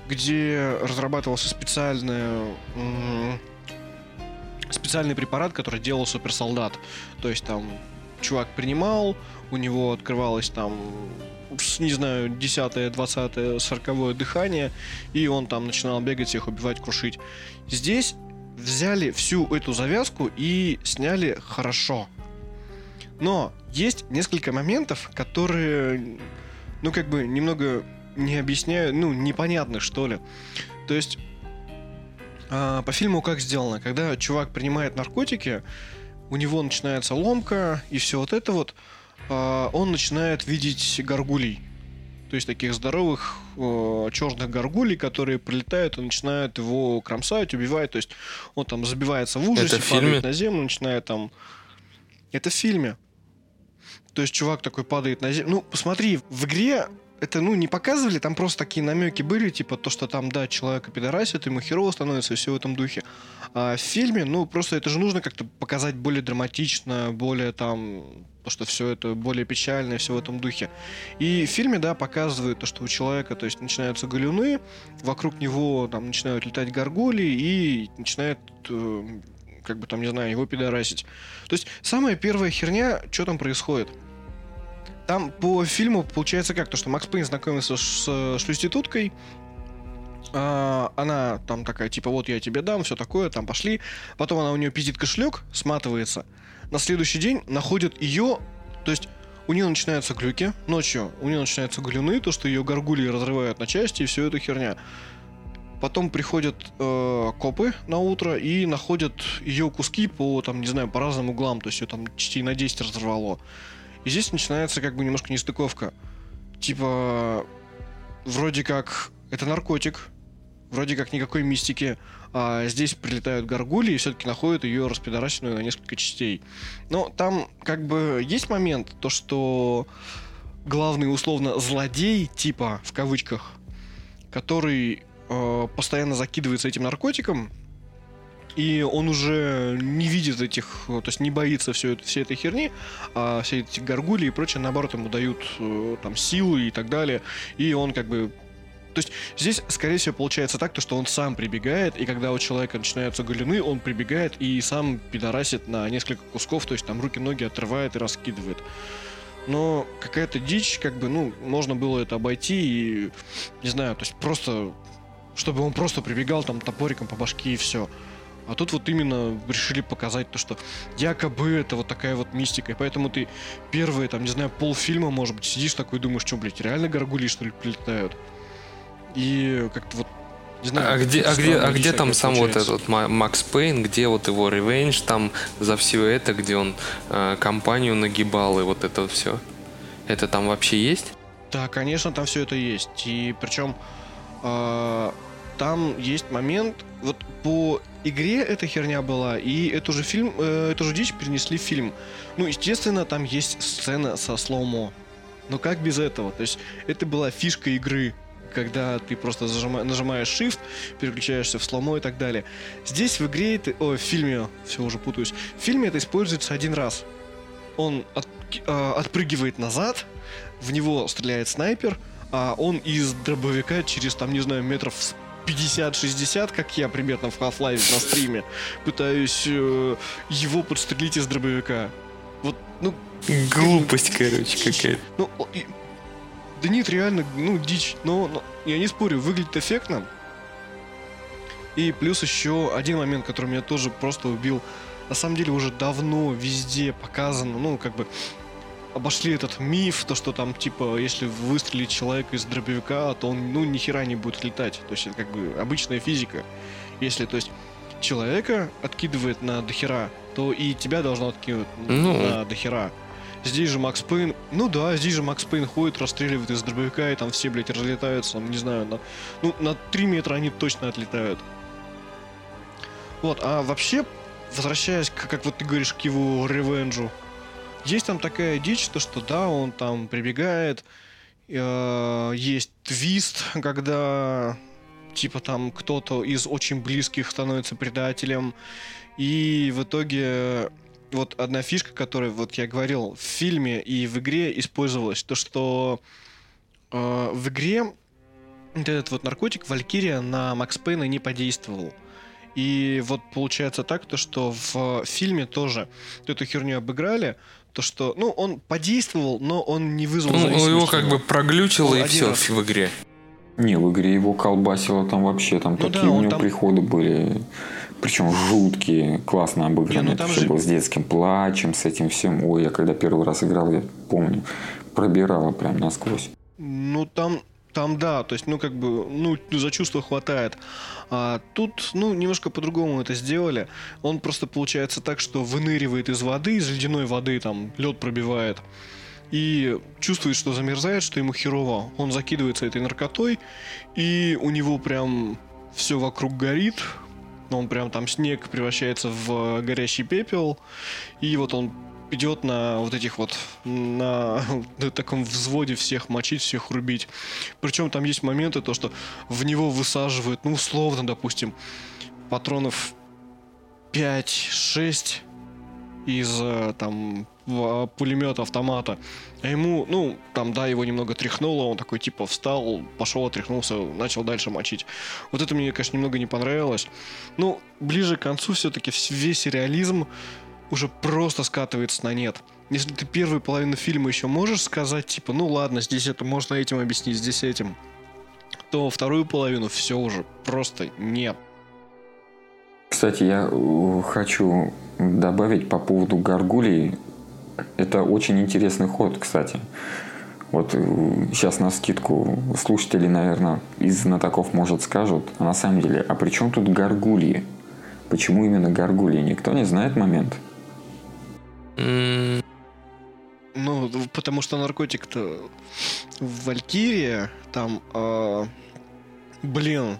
где разрабатывался специальный специальный препарат, который делал суперсолдат. То есть там чувак принимал, у него открывалось там не знаю, 10 20 40 дыхание, и он там начинал бегать, всех убивать, крушить. Здесь взяли всю эту завязку и сняли хорошо. Но есть несколько моментов, которые, ну, как бы немного не объясняю, ну, непонятны, что ли. То есть, а, по фильму как сделано? Когда чувак принимает наркотики, у него начинается ломка и все вот это вот, а, он начинает видеть горгулей. То есть таких здоровых э, черных горгулей, которые прилетают и начинают его кромсать, убивать. То есть он там забивается в ужасе, Это в падает на землю, начинает там... Это в фильме. То есть чувак такой падает на землю. Ну, посмотри, в игре это, ну, не показывали, там просто такие намеки были, типа то, что там, да, человека пидорасит, ему херово становится, и все в этом духе. А в фильме, ну, просто это же нужно как-то показать более драматично, более там, то, что все это более печально, и все в этом духе. И в фильме, да, показывают то, что у человека, то есть начинаются галюны, вокруг него там начинают летать горгули, и начинает э, как бы там, не знаю, его пидорасить. То есть самая первая херня, что там происходит? Там по фильму получается как? То, что Макс Пейн знакомится с, с шлюституткой, а, она там такая, типа, вот я тебе дам, все такое, там пошли. Потом она у нее пиздит кошелек, сматывается. На следующий день находят ее, то есть у нее начинаются глюки ночью, у нее начинаются глюны, то, что ее горгульи разрывают на части и все это херня. Потом приходят э, копы на утро и находят ее куски по, там, не знаю, по разным углам, то есть ее там частей на 10 разорвало. И здесь начинается как бы немножко нестыковка. Типа, вроде как это наркотик, вроде как никакой мистики, а здесь прилетают горгули и все-таки находят ее распидоращенную на несколько частей. Но там как бы есть момент, то что главный условно злодей, типа, в кавычках, который э, постоянно закидывается этим наркотиком, и он уже не видит этих, э, то есть не боится все это, всей этой херни, а все эти горгули и прочее, наоборот, ему дают э, там силы и так далее, и он как бы то есть здесь, скорее всего, получается так, то, что он сам прибегает, и когда у человека начинаются галюны, он прибегает и сам пидорасит на несколько кусков, то есть там руки-ноги отрывает и раскидывает. Но какая-то дичь, как бы, ну, можно было это обойти и, не знаю, то есть просто, чтобы он просто прибегал там топориком по башке и все. А тут вот именно решили показать то, что якобы это вот такая вот мистика. И поэтому ты первые, там, не знаю, полфильма, может быть, сидишь такой и думаешь, что, блядь, реально горгули, что ли, прилетают? И как-то вот, не знаю... А где, а где, а где там сам вот этот Ма- Макс Пейн, где вот его ревенж там за все это, где он э, компанию нагибал и вот это все? Это там вообще есть? Да, конечно, там все это есть. И причем а, там есть момент, вот по игре эта херня была, и эту же фильм, э, эту же дичь перенесли в фильм. Ну, естественно, там есть сцена со слоумо. Но как без этого? То есть это была фишка игры, когда ты просто зажима- нажимаешь Shift, переключаешься в сломо и так далее. Здесь в игре, это, о, в фильме, все уже путаюсь, в фильме это используется один раз. Он от- э, отпрыгивает назад, в него стреляет снайпер, а он из дробовика через, там, не знаю, метров с 50-60, как я примерно в Half-Life на стриме, пытаюсь э, его подстрелить из дробовика. Вот, ну, Глупость, короче, какая-то. ну, да нет, реально, ну, дичь. Но, но я не спорю, выглядит эффектно. И плюс еще один момент, который меня тоже просто убил. На самом деле уже давно везде показано, ну, как бы обошли этот миф, то, что там, типа, если выстрелить человека из дробовика, то он, ну, ни хера не будет летать. То есть это как бы обычная физика. Если, то есть, человека откидывает на дохера, то и тебя должно откинуть Ну. на дохера. Здесь же Макс Пейн, ну да, здесь же Макс Пейн ходит, расстреливает из дробовика, и там все, блядь, разлетаются, не знаю, на, ну, на 3 метра они точно отлетают. Вот, а вообще, возвращаясь, к, как вот ты говоришь, к его ревенджу, есть там такая дичь, то что да, он там прибегает, э, есть твист, когда типа там кто-то из очень близких становится предателем, и в итоге вот одна фишка, которая, вот я говорил, в фильме и в игре использовалась, то что э, в игре этот вот наркотик Валькирия на Макс Пейна не подействовал. И вот получается так, то, что в фильме тоже эту херню обыграли, то, что, ну, он подействовал, но он не вызвал Ну, его как бы проглючило Он и все раз. в игре. Не, в игре его колбасило там вообще, там Ну такие да, у него там- приходы были, причем жуткие, классно обыграны. Не, ну там же- было с детским плачем, с этим всем. Ой, я когда первый раз играл, я помню, пробирало прям насквозь. Ну, там, там да, то есть, ну, как бы, ну, за чувство хватает. А тут, ну, немножко по-другому это сделали. Он просто получается так, что выныривает из воды, из ледяной воды, там, лед пробивает. И чувствует, что замерзает, что ему херово. Он закидывается этой наркотой, и у него прям все вокруг горит. Он прям там снег превращается в горящий пепел. И вот он идет на вот этих вот [laughs] на таком взводе всех мочить, всех рубить. Причем там есть моменты, то, что в него высаживают, ну, условно, допустим, патронов 5-6 из э, там пулемета, автомата. А ему, ну, там, да, его немного тряхнуло, он такой, типа, встал, пошел, отряхнулся, начал дальше мочить. Вот это мне, конечно, немного не понравилось. Ну, ближе к концу все-таки весь реализм уже просто скатывается на нет. Если ты первую половину фильма еще можешь сказать, типа, ну ладно, здесь это можно этим объяснить, здесь этим, то вторую половину все уже просто нет. Кстати, я э, хочу добавить по поводу Гаргулии. Это очень интересный ход, кстати. Вот сейчас на скидку слушатели, наверное, из знатоков, может, скажут, а на самом деле, а при чем тут Гаргулии? Почему именно Гаргулии? Никто не знает момент. М, Ну, потому что наркотик-то Валькирия, там, а, блин,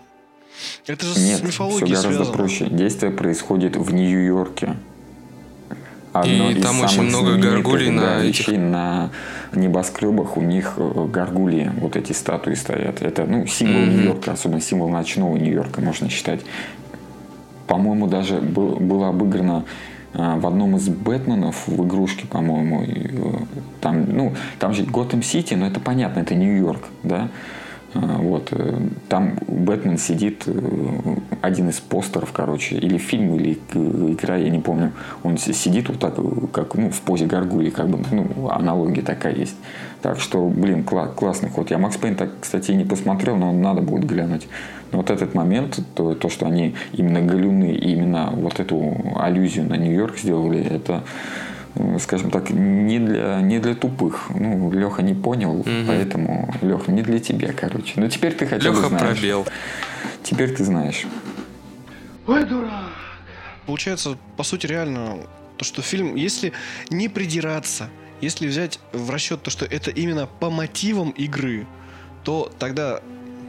это же Нет, с все мифологией гораздо связано. проще. Действие происходит в Нью-Йорке. Одно И из там очень много гаргулей на да, этих- вещей на небоскребах у них э, гаргулии, вот эти статуи стоят. Это ну, символ Мгм. Нью-Йорка, особенно символ ночного Нью-Йорка, можно считать. По-моему, даже был- было обыграно э, в одном из Бэтменов в игрушке, по-моему, э, там, ну, там же Готэм Сити, но это понятно, это Нью-Йорк, да, вот, э, там Бэтмен сидит, э, один из постеров, короче, или фильм, или э, игра, я не помню, он си- сидит вот так, как, ну, в позе горгулии, как бы, ну, аналогия такая есть. Так что, блин, кла- классный ход. Я Макс Пейн так, кстати, не посмотрел, но надо будет глянуть. Но вот этот момент, то, то что они именно галюны именно вот эту аллюзию на Нью-Йорк сделали, это, скажем так, не для, не для тупых. Ну, Леха не понял, поэтому, Леха, не для тебя, короче. Но теперь ты хотя бы Леха знаешь. пробел. Теперь ты знаешь. Получается, по сути, реально, то, что фильм, если не придираться, если взять в расчет то, что это именно по мотивам игры, то тогда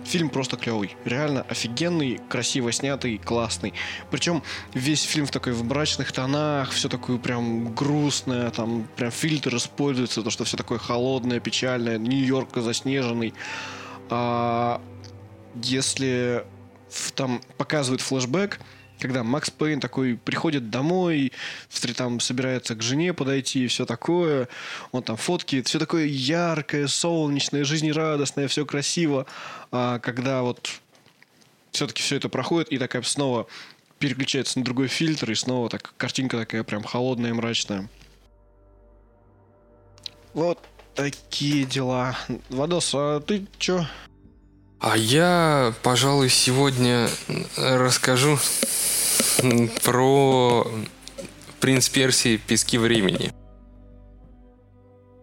фильм просто клевый. Реально офигенный, красиво снятый, классный. Причем весь фильм в такой в мрачных тонах, все такое прям грустное, там прям фильтр используется, то, что все такое холодное, печальное, Нью-Йорк заснеженный. А если там показывают флешбэк, когда Макс Пейн такой приходит домой, там собирается к жене подойти и все такое, он там фотки, все такое яркое, солнечное, жизнерадостное, все красиво, а когда вот все-таки все это проходит и такая снова переключается на другой фильтр и снова так картинка такая прям холодная мрачная. Вот такие дела. Вадос, а ты чё? А я, пожалуй, сегодня расскажу про «Принц Персии. Пески времени».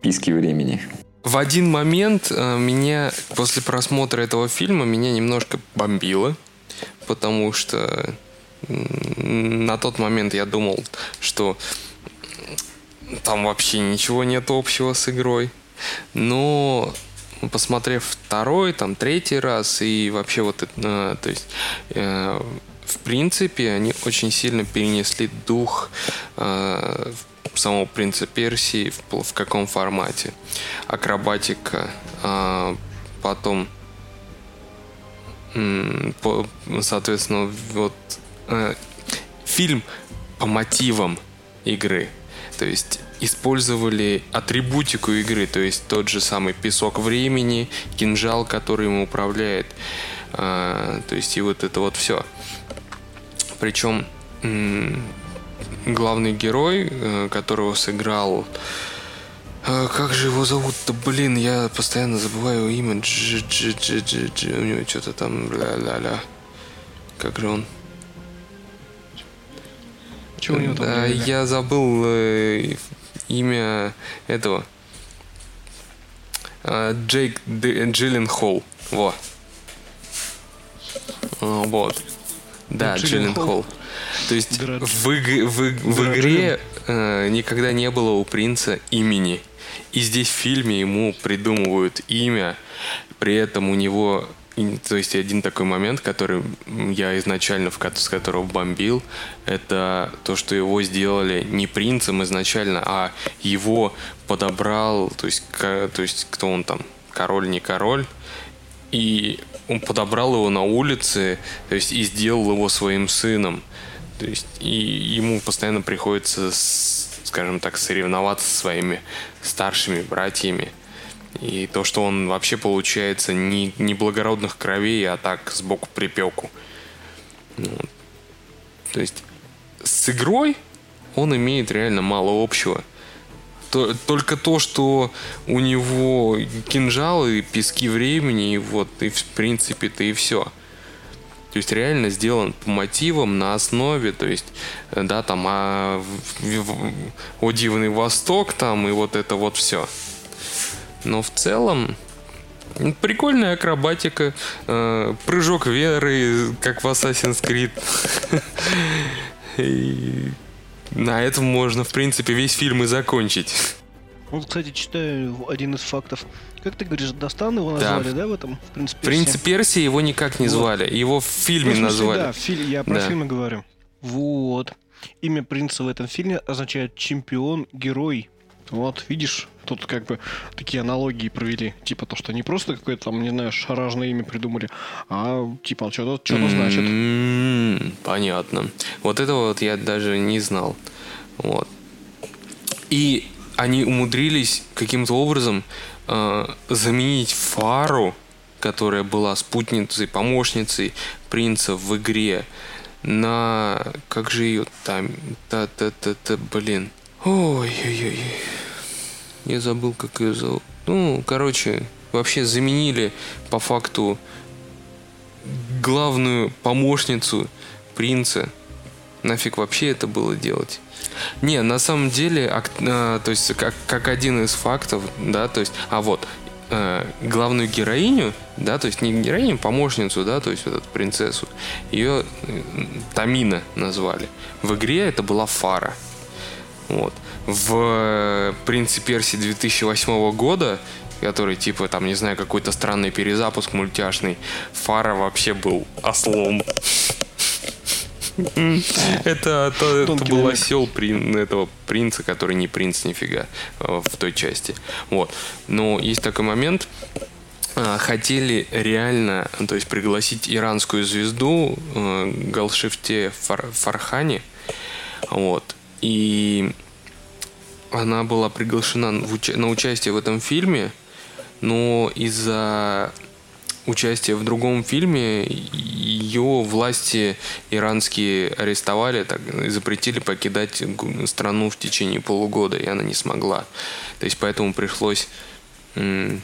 Писки времени. В один момент э, меня после просмотра этого фильма меня немножко бомбило, потому что на тот момент я думал, что там вообще ничего нет общего с игрой. Но посмотрев второй, там третий раз и вообще вот э, то есть э, в принципе они очень сильно перенесли дух э, самого принца Персии в, в каком формате. Акробатика, а, потом соответственно, вот э, фильм по мотивам игры. То есть использовали атрибутику игры, то есть тот же самый песок времени, кинжал, который им управляет, а, то есть и вот это вот все. Причем главный герой, э, которого сыграл... э, Как же его зовут-то? Блин, я постоянно забываю имя. Дж, дж, дж, дж, дж. У него что-то там... ля-ля-ля. Как же он? Чего у него там? Да, я забыл э, имя этого. А, Джейк Д- Джилленхол. Во. А, Вот. Да, Джилленхол. Джилленхол. То есть Дра- в, иг- в, в Дра- игре э, никогда не было у принца имени. И здесь в фильме ему придумывают имя. При этом у него... и- То есть один такой момент, который я изначально, в с которого бомбил, это то, что его сделали не принцем изначально, а его подобрал, то есть, ка- то есть кто он там, король, не король, и он подобрал его на улице, то есть и сделал его своим сыном. То есть и ему постоянно приходится, скажем так, соревноваться со своими старшими братьями. И то, что он вообще получается не, не благородных кровей, а так сбоку припеку. Ну. То есть с игрой он имеет реально мало общего. То- только то, что у него кинжалы, пески времени, и вот, и в принципе-то и все. То есть реально сделан по мотивам на основе, то есть, э, да, там, а, о дивный Восток, там, и вот это вот все. Но в целом, прикольная акробатика, э, прыжок веры, как в Assassin's Creed. [laughs] И на этом можно, в принципе, весь фильм и закончить. Вот, кстати, читаю один из фактов. Как ты говоришь, Достан его Да. назвали, да, в этом? В принципе, Принц Персии его никак не Вот. звали. Его в фильме Ну, в смысле, назвали. Да, филь- я про Да. фильмы говорю. Вот. Имя принца в этом фильме означает чемпион, герой. Вот, видишь, тут как бы такие аналогии провели. Типа то, что не просто какое-то там, не знаю, шаражное имя придумали, а типа что-то что значит. М, Понятно. Вот этого вот я даже не знал. Вот. И они умудрились каким-то образом э, заменить Фару, которая была спутницей, помощницей принца в игре, на... Как же ее там... Та-та-та-та, блин. Ой-ой-ой. Я забыл, как ее зовут. Ну, короче, вообще заменили по факту главную помощницу принца. Нафиг вообще это было делать? Не, на самом деле, ак- а, то есть как, как один из фактов, да, то есть, а вот, э, главную героиню, да, то есть не героиню, помощницу, да, то есть вот эту принцессу, ее э, Тамина назвали. В игре это была Фара. Вот. В э, «Принце Персии» 2008 года, который, типа, там, не знаю, какой-то странный перезапуск мультяшный, Фара вообще был ослом. [laughs] Это, то- это Тонкий был осел прин- этого принца, который не принц нифига э, в той части. Вот. Но есть такой момент, а, хотели реально, то есть пригласить иранскую звезду э, Галшифте Фар- Фархани, вот, и она была приглашена на участие в этом фильме, но из-за участия в другом фильме ее власти иранские арестовали так, запретили покидать страну в течение полугода, и она не смогла. То есть поэтому пришлось м,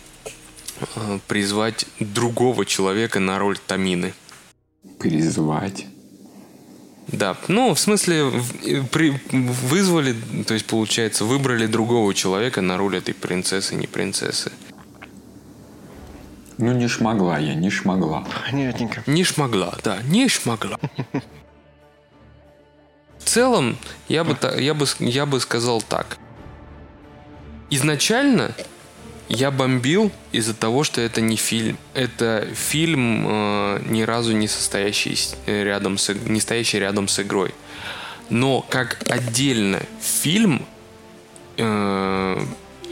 э, призвать другого человека на роль Тамины. Призвать. Да, ну, в смысле, при, вызвали, то есть, получается, выбрали другого человека на роль этой принцессы, не принцессы. Ну, не шмогла я, не шмогла. Понятненько. Не шмогла, да, не шмогла. В целом, я бы, я бы, я бы сказал так. Изначально я бомбил из-за того, что это не фильм. Это фильм, э, ни разу не состоящий э, рядом с, не стоящий рядом с игрой. Но как отдельно фильм э,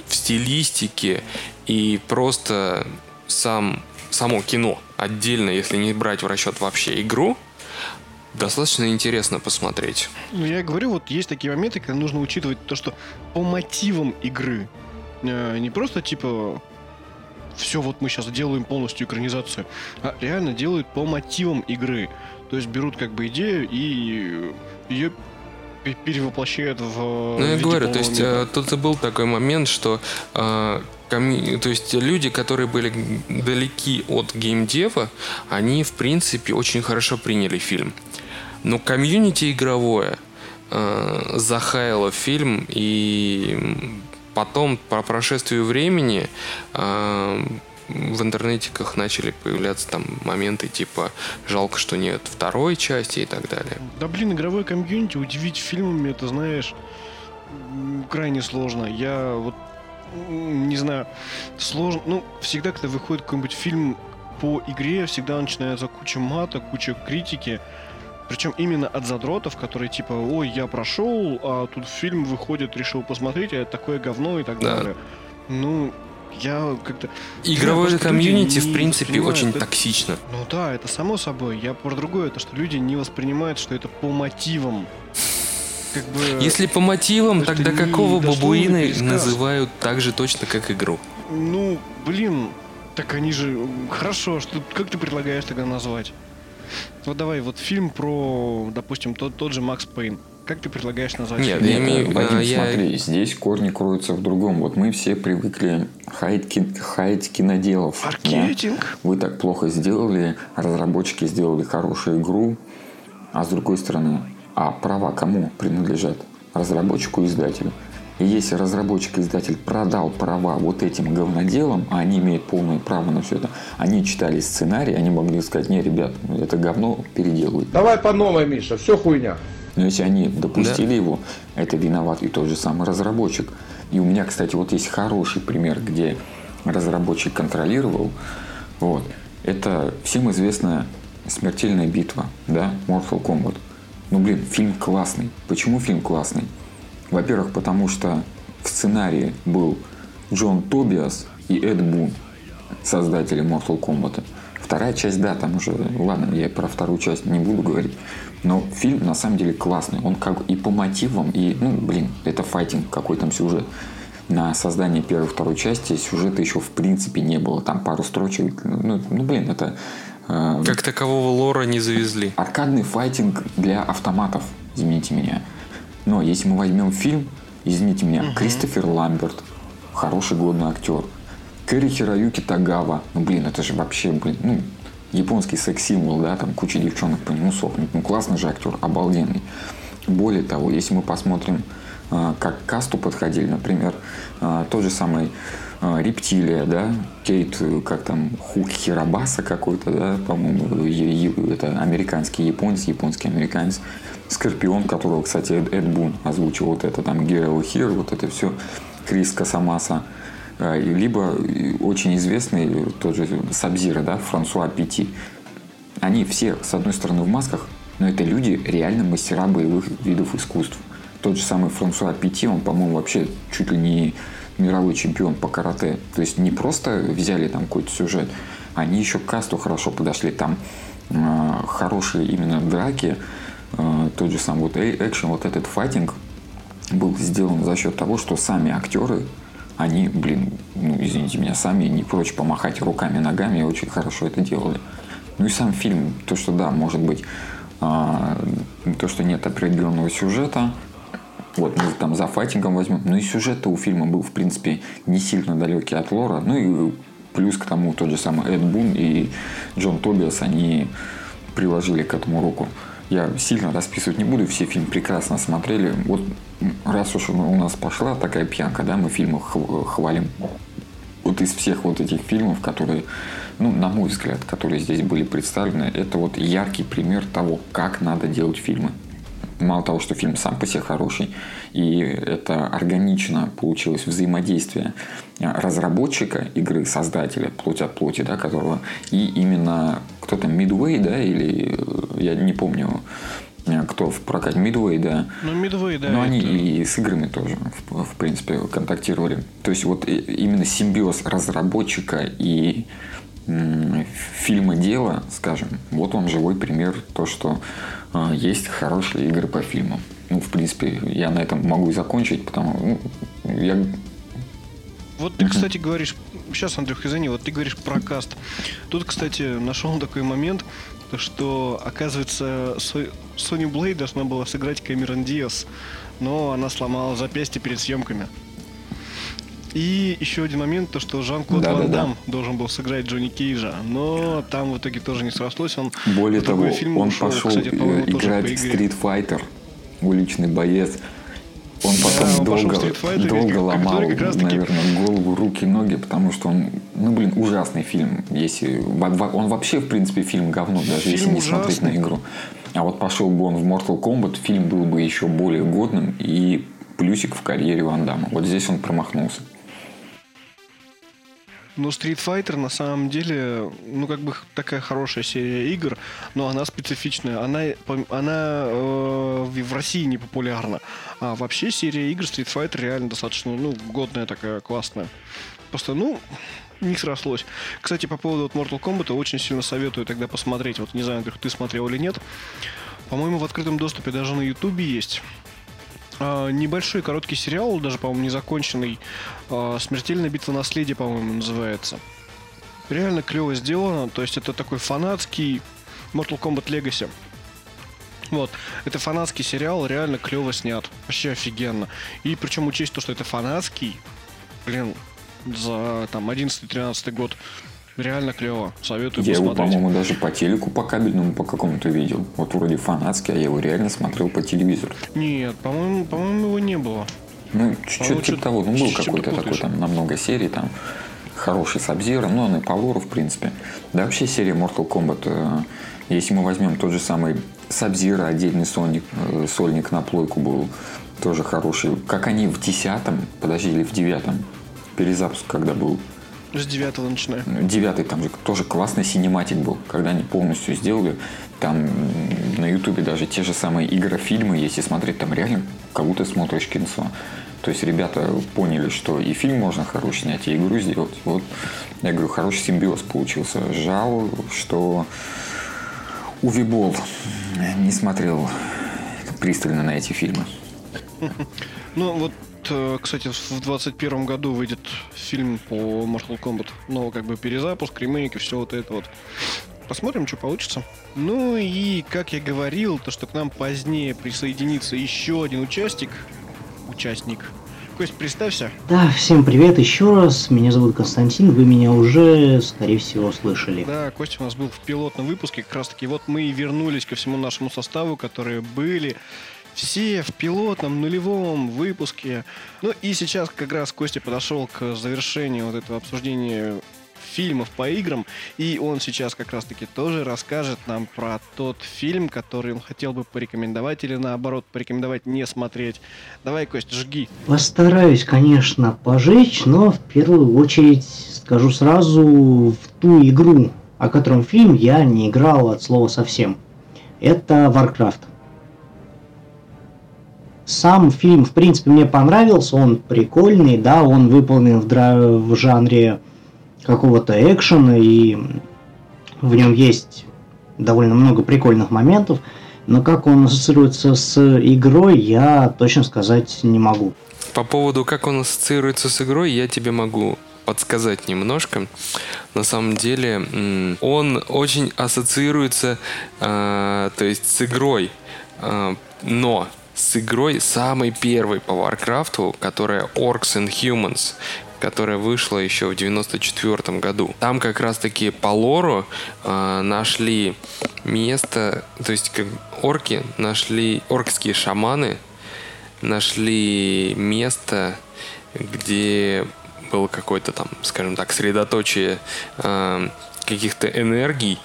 в стилистике и просто сам, само кино отдельно, если не брать в расчет вообще игру, достаточно интересно посмотреть. Ну, я говорю, вот есть такие моменты, когда нужно учитывать то, что по мотивам игры не просто типа все, вот мы сейчас делаем полностью экранизацию, а реально делают по мотивам игры. То есть берут как бы идею и ее пе- перевоплощают в Ну, я говорю, то есть мира. э, тут и был такой момент, что э, коми- то есть люди, которые были далеки от геймдева, они, в принципе, очень хорошо приняли фильм. Но комьюнити игровое э, захаяло фильм, и потом, по прошествию времени, э, в интернетиках начали появляться там моменты типа «жалко, что нет второй части» и так далее. Да блин, игровой комьюнити удивить фильмами, это знаешь, крайне сложно. Я вот не знаю, сложно. Ну, всегда, когда выходит какой-нибудь фильм по игре, всегда начинается куча мата, куча критики. Причем именно от задротов, которые типа, ой, я прошел, а тут фильм выходит, решил посмотреть, а это такое говно и так Да. далее. Ну, я как-то... Игровое комьюнити, в принципе, очень это- токсично. Ну да, это само собой. Я про другое, то, что люди не воспринимают, что это по мотивам. Как бы... Если по мотивам, это тогда какого бабуины называют так же точно, как игру? Ну, блин, так они же... Хорошо, что как ты предлагаешь тогда назвать? Вот давай, вот фильм про, допустим, тот, тот же Макс Пейн. Как ты предлагаешь назвать Нет, фильм? я имею- Вадим, а, я- смотри, здесь корни кроются в другом. Вот мы все привыкли хаять, ки- хаять киноделов. да? Маркетинг? Вы так плохо сделали, разработчики сделали хорошую игру, а с другой стороны, а права кому принадлежат? Разработчику и издателю. И если разработчик и издатель продал права вот этим говноделам, а они имеют полное право на все это, они читали сценарий, они могли сказать, не, ребят, это говно переделывают. Давай по новой, Миша, все хуйня. Но если они допустили его, это виноват и тот же самый разработчик. И у меня, кстати, вот есть хороший пример, где разработчик контролировал. Вот. Это всем известная смертельная битва, да, Mortal Kombat. Ну, блин, фильм классный. Почему фильм классный? Во-первых, потому что в сценарии был Джон Тобиас и Эд Бун, создатели Mortal Kombat. Вторая часть, да, там уже, ладно, я про вторую часть не буду говорить, но фильм на самом деле классный. Он как и по мотивам, и, ну, блин, это файтинг, какой там сюжет. На создание первой и второй части сюжета еще в принципе не было. Там пару строчек, ну, ну блин, это э, Как такового лора не завезли. аркадный файтинг для автоматов, извините меня. Но если мы возьмем фильм, извините меня, Кристофер Ламберт, хороший годный актер. Кэри Хироюки Тагава, ну блин, это же вообще, блин, ну, японский секс-символ, да, там куча девчонок по нему сохнет. Ну, классный же актер, обалденный. Более того, если мы посмотрим, э, как к касту подходили, например, э, тот же самый Рептилия, да, Кейт, э, как там, Хук Хирабаса какой-то, да, по-моему, это американский японец, японский американец. Скорпион, которого, кстати, Эд, Эд Бун озвучил, вот это там Геро Хир, вот это все, Крис Касамаса. И Либо очень известный тот же Сабзира, да, Франсуа Пити. Они все, с одной стороны, в масках, но это люди реально мастера боевых видов искусств. Тот же самый Франсуа Пити, он, по-моему, вообще чуть ли не мировой чемпион по карате. То есть не просто взяли там какой-то сюжет, они еще к касту хорошо подошли. Там э, хорошие именно драки, э, тот же самый вот э- экшен, вот этот файтинг был сделан за счет того, что сами актеры, они, блин, ну, извините меня, сами не прочь помахать руками, ногами, очень хорошо это делали. Ну и сам фильм, то, что да, может быть, а, то, что нет определенного сюжета, вот мы там за файтингом возьмем, ну и сюжет у фильма был, в принципе, не сильно далекий от лора, ну и плюс к тому тот же самый Эд Бун и Джон Тобиас, они приложили к этому руку. Я сильно расписывать не буду, все фильм прекрасно смотрели. Вот раз уж у нас пошла такая пьянка, да, мы фильмы хв- хвалим. Вот из всех вот этих фильмов, которые, ну, на мой взгляд, которые здесь были представлены, это вот яркий пример того, как надо делать фильмы. Мало того, что фильм сам по себе хороший, и это органично получилось взаимодействие разработчика игры, создателя, плоть от плоти, да, которого, и именно кто-то Midway, да, или э, я не помню, э, кто в прокате Midway, да, Ну, Midway, да. но они это- и с играми тоже, в, в принципе, контактировали. То есть вот именно симбиоз разработчика и фильма дела, скажем, вот он живой пример, то, что э, есть хорошие игры по фильмам. Ну, в принципе, я на этом могу и закончить, потому ну, я Вот ты, кстати, говоришь... Сейчас, Андрюх, извини, вот ты говоришь про каст. Тут, кстати, нашел такой момент, то что, оказывается, Со- Сони Блейд должна была сыграть Кэмерон Диас, но она сломала запястье перед съемками. И еще один момент, то что Жан-Клод Да-да-да. Ван Дам должен был сыграть Джонни Кейджа, но там в итоге тоже не срослось. Он Более того, фильм он ушел, пошел кстати, э, играть. Street Fighter, уличный боец. Он Да, потом он долго, Fighter, долго ломал, как раз-таки- наверное, голову, руки, ноги, потому что он, ну, блин, ужасный фильм. Если, он вообще, в принципе, фильм говно, даже если Фильм не смотреть на ужасный. игру. А вот пошел бы он в Mortal Kombat, фильм был бы еще более годным и плюсик в карьере Ван Дамма. Вот здесь он промахнулся. Ну, Street Fighter на самом деле, ну, как бы такая хорошая серия игр, но она специфичная. Она, она э, в России не популярна. А вообще серия игр Street Fighter реально достаточно, ну, годная такая, классная. Просто, ну, не срослось. Кстати, по поводу вот Mortal Kombat очень сильно советую тогда посмотреть. Вот не знаю, ты смотрел или нет. По-моему, в открытом доступе даже на Ютубе есть. А, небольшой короткий сериал, даже, по-моему, незаконченный. А, Смертельная битва наследия, по-моему, называется. Реально клево сделано. То есть это такой фанатский Mortal Kombat Legacy. Вот. Это фанатский сериал, реально клево снят. Вообще офигенно. И причем учесть то, что это фанатский, блин, за там 11-13 год. Реально клево. Советую Я его, по-моему, даже по телеку, по кабельному, по какому-то видел. Вот вроде фанатский, а я его реально смотрел по телевизору. Нет, по-моему, по-моему, его не было. Ну, чуть-чуть типа того. Ну, был какой-то такой там на много серий, там хороший Сабзира, ну, он и по лору, в принципе. Да, вообще серия Mortal Kombat, э, если мы возьмем тот же самый Сабзира, отдельный сольник, э, сольник на плойку был тоже хороший. Как они в десятом, подожди, или в девятом, перезапуск, когда был, С девятого начинаю. Девятый там же тоже классный синематик был, когда они полностью сделали. Там на ютубе даже те же самые игрофильмы, если смотреть, там реально как будто смотришь кино. То есть ребята поняли, что и фильм можно хороший снять, и игру сделать. Вот, я говорю, хороший симбиоз получился. Жал, что Увибол не смотрел пристально на эти фильмы. Ну, вот, э, кстати, в 21 году выйдет фильм по Mortal Kombat. Ну, как бы перезапуск, ремейк и все вот это вот. Посмотрим, что получится. Ну и, как я говорил, то, что к нам позднее присоединится еще один участник. Участник. Кость, представься. Да, всем привет еще раз. Меня зовут Константин. Вы меня уже, скорее всего, слышали. Да, Костя у нас был в пилотном выпуске. Как раз таки вот мы и вернулись ко всему нашему составу, которые были все в пилотном нулевом выпуске. Ну и сейчас как раз Костя подошел к завершению вот этого обсуждения фильмов по играм, и он сейчас как раз-таки тоже расскажет нам про тот фильм, который он хотел бы порекомендовать или наоборот порекомендовать не смотреть. Давай, Кость, жги. Постараюсь, конечно, пожечь, но в первую очередь скажу сразу в ту игру, о котором фильм я не играл от слова совсем. Это Warcraft. Сам фильм, в принципе, мне понравился, он прикольный, да, он выполнен в, дра- в жанре какого-то экшена, и в нем есть довольно много прикольных моментов, но как он ассоциируется с игрой, я точно сказать не могу. По поводу, как он ассоциируется с игрой, я тебе могу подсказать немножко. На самом деле, он очень ассоциируется, э, то есть с игрой, э, но с игрой самой первой по Варкрафту, которая Orcs and Humans, которая вышла еще в 94 году. Там как раз-таки по лору э, нашли место, то есть как орки нашли, оркские шаманы нашли место, где было какое-то там, скажем так, средоточие э, каких-то энергий,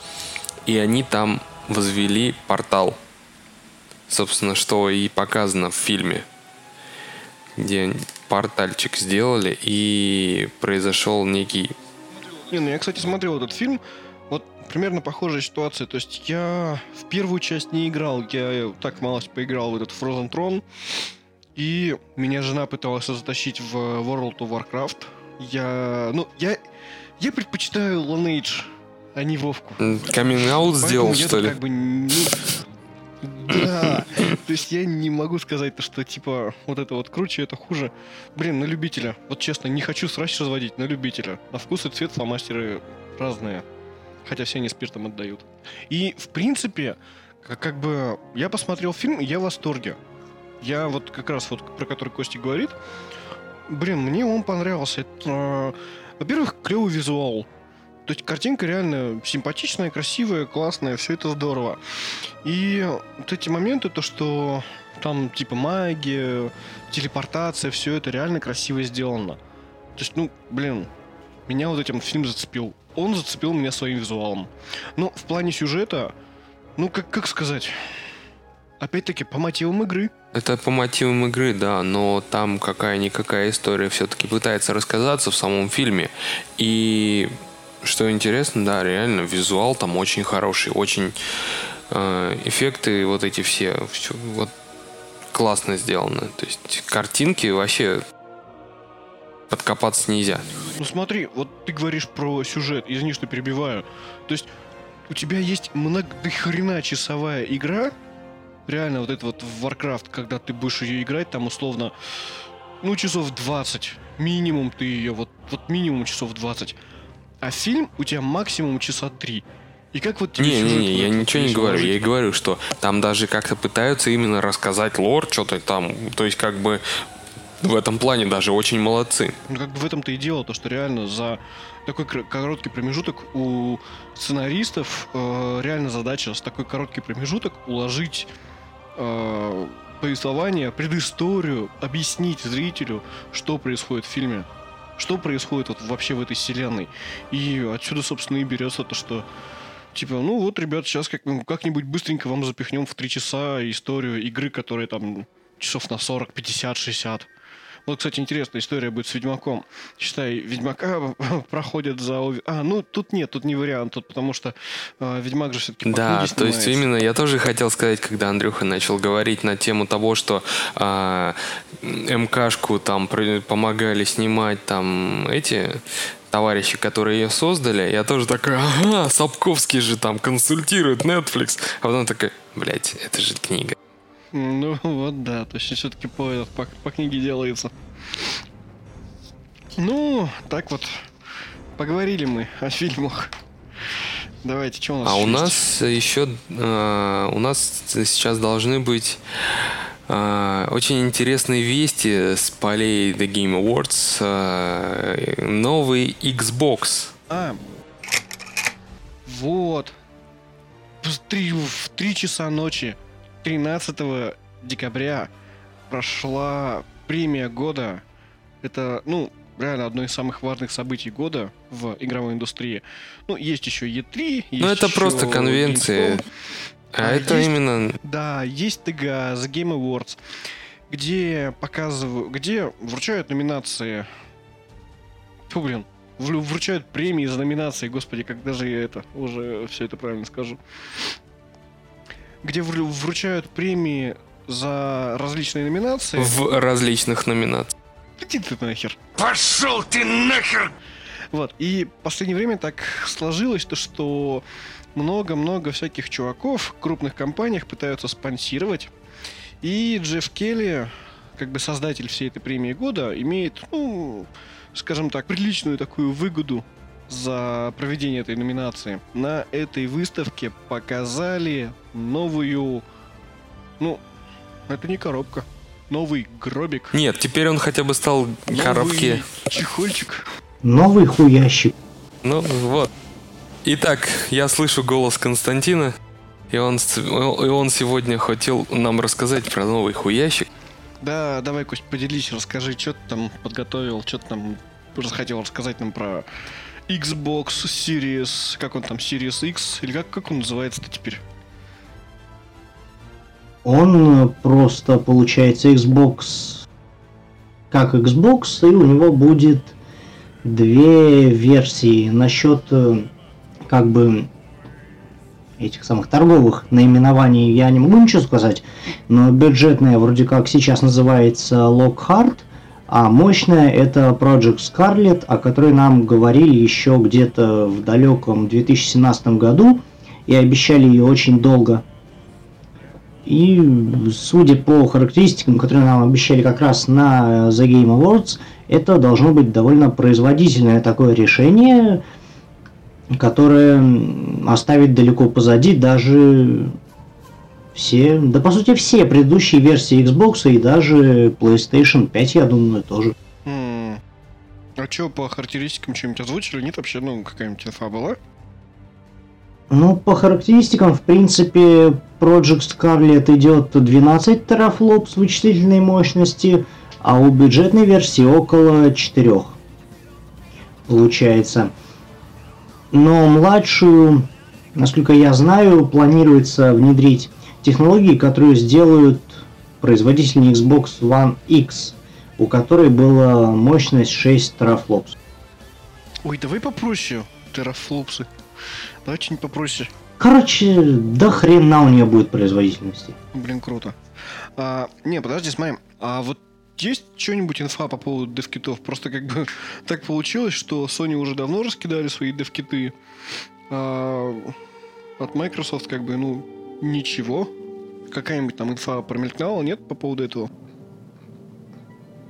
и они там возвели портал. Собственно, что и показано в фильме, где портальчик сделали, и произошел некий Не, ну я, кстати, смотрел этот фильм. Вот примерно похожая ситуация. То есть я в первую часть не играл. Я так малость поиграл в этот Frozen Throne. И меня жена пыталась затащить в World of Warcraft. Я... Ну, я... Я предпочитаю Lineage, а не Вовку. камин-аут сделал, что ли? как бы... ну, Да, [laughs] то есть я не могу сказать, что типа вот это вот круче, это хуже. Блин, на любителя. Вот честно, не хочу срач разводить, на любителя. На вкус и цвет фломастеры разные. Хотя все они спиртом отдают. И, в принципе, как, бы я посмотрел фильм, и я в восторге. Я вот как раз вот про который Костя говорит. Блин, мне он понравился. Это, во-первых, клевый визуал. То есть картинка реально симпатичная, красивая, классная, все это здорово. И вот эти моменты, то, что там типа магия, телепортация, все это реально красиво сделано. То есть, ну, блин, меня вот этим фильм зацепил. Он зацепил меня своим визуалом. Но в плане сюжета, ну, как, как сказать, опять-таки, по мотивам игры. Это по мотивам игры, да, но там какая-никакая история все-таки пытается рассказаться в самом фильме. И что интересно, да, реально визуал там очень хороший, очень э, эффекты вот эти все, все вот классно сделаны. То есть картинки вообще подкопаться нельзя. Ну смотри, вот ты говоришь про сюжет, извини, что перебиваю. То есть у тебя есть много хрена часовая игра, реально вот это вот Warcraft, когда ты будешь ее играть, там условно, ну часов 20, минимум ты ее, вот, вот минимум часов 20. А фильм у тебя максимум часа 3. И как вот тебе Не, не, не, я ничего не говорю. Я и говорю, что там даже как-то пытаются именно рассказать лор, что-то там. То есть, как бы в этом плане даже очень молодцы. Ну, как бы в этом-то и дело, то, что реально за такой короткий промежуток у сценаристов э, реально задача с такой короткий промежуток уложить э, повествование, предысторию, объяснить зрителю, что происходит в фильме, что происходит вот вообще в этой вселенной. И отсюда, собственно, и берется то, что Типа, ну вот, ребят, сейчас как, как-нибудь быстренько вам запихнем в три часа историю игры, которая там часов на 40, 50, 60. Вот, кстати, интересная история будет с Ведьмаком. Считай, Ведьмака [laughs] проходят за... А, ну, тут нет, тут не вариант, тут потому что э, Ведьмак же все-таки Да, то есть именно я тоже хотел сказать, когда Андрюха начал говорить на тему того, что а, МКшку там помогали снимать там эти товарищи, которые ее создали, я тоже такой, ага, Сапковский же там консультирует Netflix. А потом такой, блядь, это же книга. Ну, [laughs] вот да, то есть все-таки по, по, по книге делается. Ну, так вот, поговорили мы о фильмах. Давайте, что у нас А у есть? нас еще э, у нас сейчас должны быть э, очень интересные вести с полей The Game Awards. э, новый Xbox. А, вот. В три, в три часа ночи 13 декабря прошла премия года. Это, ну, реально одно из самых важных событий года в игровой индустрии. Ну, есть еще E3, есть Ну это еще просто конвенции. А А это есть- именно Да, есть ТГ, The Game Awards, где показывают, где вручают номинации. Фу, блин, вру- вручают премии за номинации, господи, когда же я это уже все это правильно скажу. Где вру- вручают премии за различные номинации. в различных номинациях. Иди ты нахер. Пошел ты нахер! Вот, и в последнее время так сложилось, то, что много-много всяких чуваков в крупных компаниях пытаются спонсировать. И Джефф Келли, как бы создатель всей этой премии года, имеет, ну, скажем так, приличную такую выгоду за проведение этой номинации. На этой выставке показали новую, ну, это не коробка, новый гробик. Нет, теперь он хотя бы стал Новый коробки. Чехольчик. Новый хуящик. Ну вот. Итак, я слышу голос Константина, и он, и он сегодня хотел нам рассказать про новый хуящик. Да, давай, Кость, поделись, расскажи, что ты там подготовил, что ты там хотел рассказать нам про Xbox Series, как он там, Series X, или как, как он называется-то теперь? Он э, просто получается Xbox как Xbox, и у него будет две версии. Насчет э, как бы этих самых торговых наименований я не могу ничего сказать, но бюджетная вроде как сейчас называется Lockhart, а мощная это Project Scarlet, о которой нам говорили еще где-то в далеком 2017 году и обещали ее очень долго. И судя по характеристикам, которые нам обещали как раз на The Game Awards, это должно быть довольно производительное такое решение, которое оставит далеко позади даже все, да по сути все предыдущие версии Xbox и даже PlayStation 5, я думаю, тоже. А что по характеристикам что-нибудь озвучили? Нет вообще, ну, какая-нибудь инфа была? Ну, по характеристикам, в принципе, Project Scarlet идет 12 терафлопс вычислительной мощности, а у бюджетной версии около 4. Получается. Но младшую, насколько я знаю, планируется внедрить технологии, которые сделают производительнее Xbox One X, у которой была мощность 6 терафлопс. Ой, давай попроще, терафлопсы. Давай что-нибудь попроще. Короче, до хрена у нее будет производительности. Блин, круто. А, не, подожди, смотри. А вот есть что-нибудь инфа по поводу девкитов? Просто как бы [laughs] так получилось, что Sony уже давно раскидали свои девкиты. А от Microsoft как бы, ну, ничего. Какая-нибудь там инфа промелькнула, нет, по поводу этого?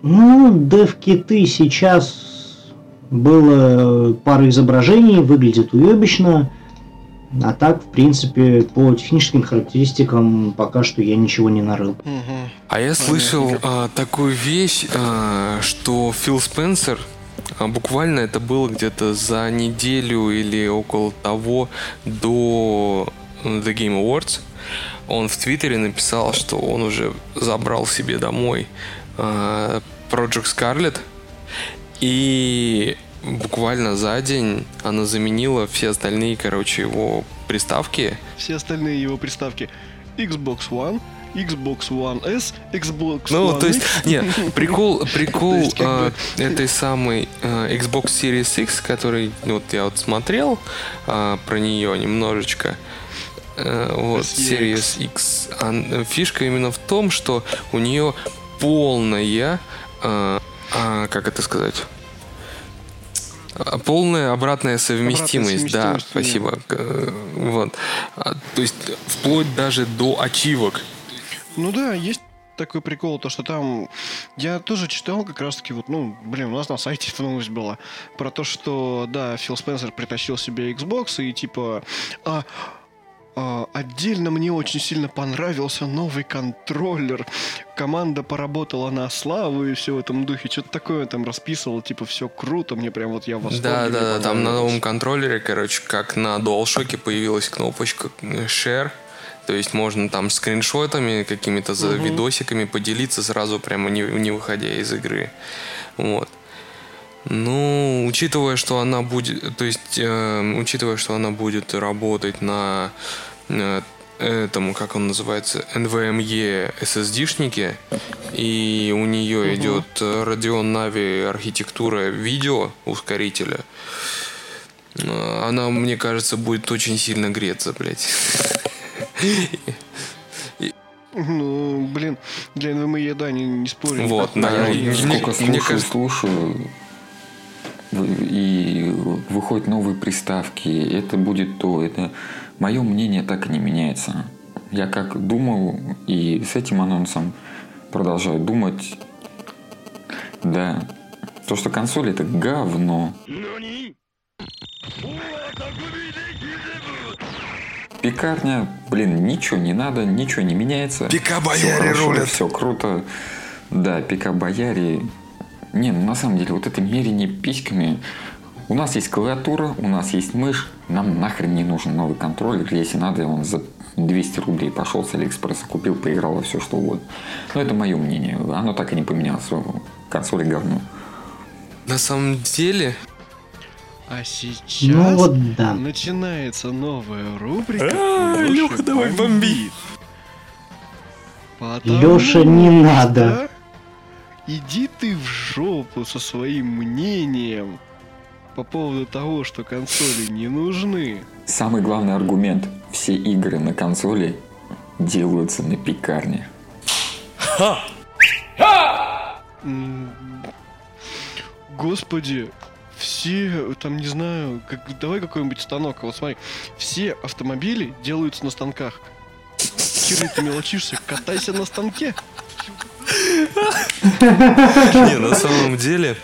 Ну, дев-киты сейчас было пара изображений, выглядит уебищно. А так, в принципе, по техническим характеристикам пока что я ничего не нарыл. Угу. А я слышал а, такую вещь, а, что Фил Спенсер, а, буквально это было где-то за неделю или около того до The Game Awards, он в Твиттере написал, что он уже забрал себе домой а, Project Scarlet, и буквально за день она заменила все остальные, короче, его приставки. Все остальные его приставки Xbox One, Xbox One S, Xbox Ну, One то есть, X. нет, прикол, [laughs] прикол есть, а, бы- этой самой а, Xbox Series X, который, ну, вот я вот смотрел а, про нее немножечко, э, вот, Series X, а, фишка именно в том, что у нее полная, а, а, как это сказать, А, полная обратная совместимость, да, совместимость, спасибо. Э, Вот. А, То есть вплоть даже до ачивок. Ну да, есть такой прикол, то что там... Я тоже читал как раз-таки вот, ну, блин, у нас на сайте эта новость была. Про то, что, да, Фил Спенсер притащил себе Xbox и типа... а, отдельно мне очень сильно понравился новый контроллер. Команда поработала на славу и все в этом духе. Что-то такое там расписывал, типа, все круто, мне прям вот я восторге. Да, да, да, там на понравилось». новом контроллере, короче, как на DualShock появилась кнопочка Share. То есть можно там скриншотами, какими-то за видосиками поделиться сразу прямо не, не выходя из игры. Вот. Ну, учитывая, что она будет, то есть, э, учитывая, что она будет работать на э, этому, как он называется, NVMe SSD-шнике, и у нее идет э, Radeon Navi архитектура видео ускорителя, э, она, мне кажется, будет очень сильно греться, блядь. Ну, блин, для NVMe, да, не, не спорю. Вот, да, я- я сколько слушаю, слушаю, и выходят новые приставки, это будет то, это мое мнение так и не меняется. Я как думал и с этим анонсом продолжаю думать, да, то, что консоль это говно. Пекарня, блин, ничего не надо, ничего не меняется. Пика-бояре рулят. Все круто. Да, пика-бояре. Не, ну на самом деле, вот это мерение письками. У нас есть клавиатура, у нас есть мышь. Нам нахрен не нужен новый контроллер. Если надо, он за 200 рублей пошел с Алиэкспресса, купил, поиграл во все что угодно. Но это мое мнение. Оно так и не поменялось. Консоли говно. На самом деле, А сейчас Ну вот да. начинается новая рубрика. А, «Лёша Лёха, давай бомби. Потому Лёша, не надо. Иди ты в жопу со своим мнением по поводу того, что консоли не нужны. Самый главный аргумент. Все игры на консоли делаются на пекарне. М, Господи, все, там, не знаю, как, давай какой-нибудь станок. Вот смотри, все автомобили делаются на станках. херню ты мелочишься? Катайся на станке. Не, на самом деле...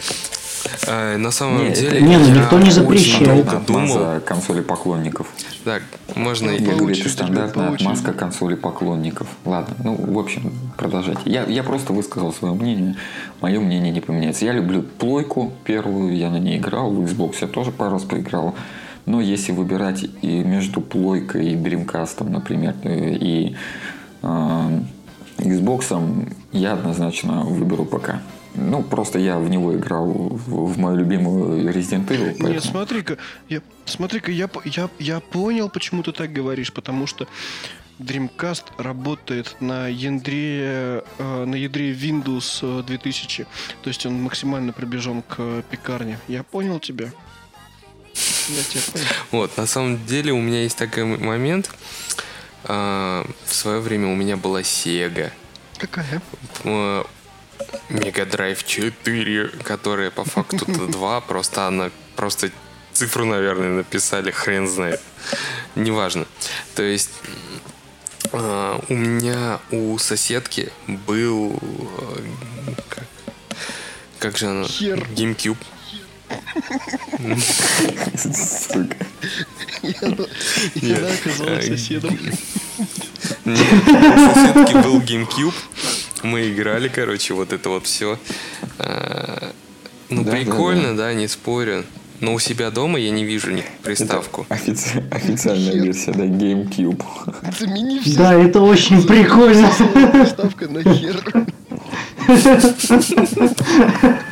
э, На самом Не, деле... не, ну никто не запрещает. долго Отмаза консоли поклонников. Так, можно... Я и- говорю, это стандартная отмазка консоли поклонников. Ладно, ну, в общем, продолжайте. Я, я просто высказал свое мнение. Мое мнение не поменяется. Я люблю плойку первую, я на ней играл. В Xbox я тоже пару раз поиграл. Но если выбирать и между плойкой и Dreamcast, например, э, и э, Xbox, я однозначно выберу ПК. Ну, просто я в него играл в, в мою любимую Resident Evil. Нет, поэтому- смотри-ка, я, смотри-ка, я, я, я понял, почему ты так говоришь, потому что Dreamcast работает на ядре, э, на ядре Windows э, 2000, то есть он максимально приближен к э, пекарне. Я понял тебя. Я тебя понял. Вот, на самом деле у меня есть такой момент. А, В свое время у меня была Sega. Какая? Mega Drive 4, которая по факту 2, [laughs] просто она просто цифру, наверное, написали, хрен знает. Неважно. То есть э, у меня у соседки был э, как, как же она? Хер. GameCube. Сука. Я оказалась э, соседом. Нет, соседки был GameCube. Мы играли, короче, вот это вот все. Ну, Да, прикольно, да, не спорю. Но у себя дома я не вижу ни приставку. Офици- официальная версия, да, GameCube. Замени все. Да, это очень прикольно. Приставка на хер. [laughs]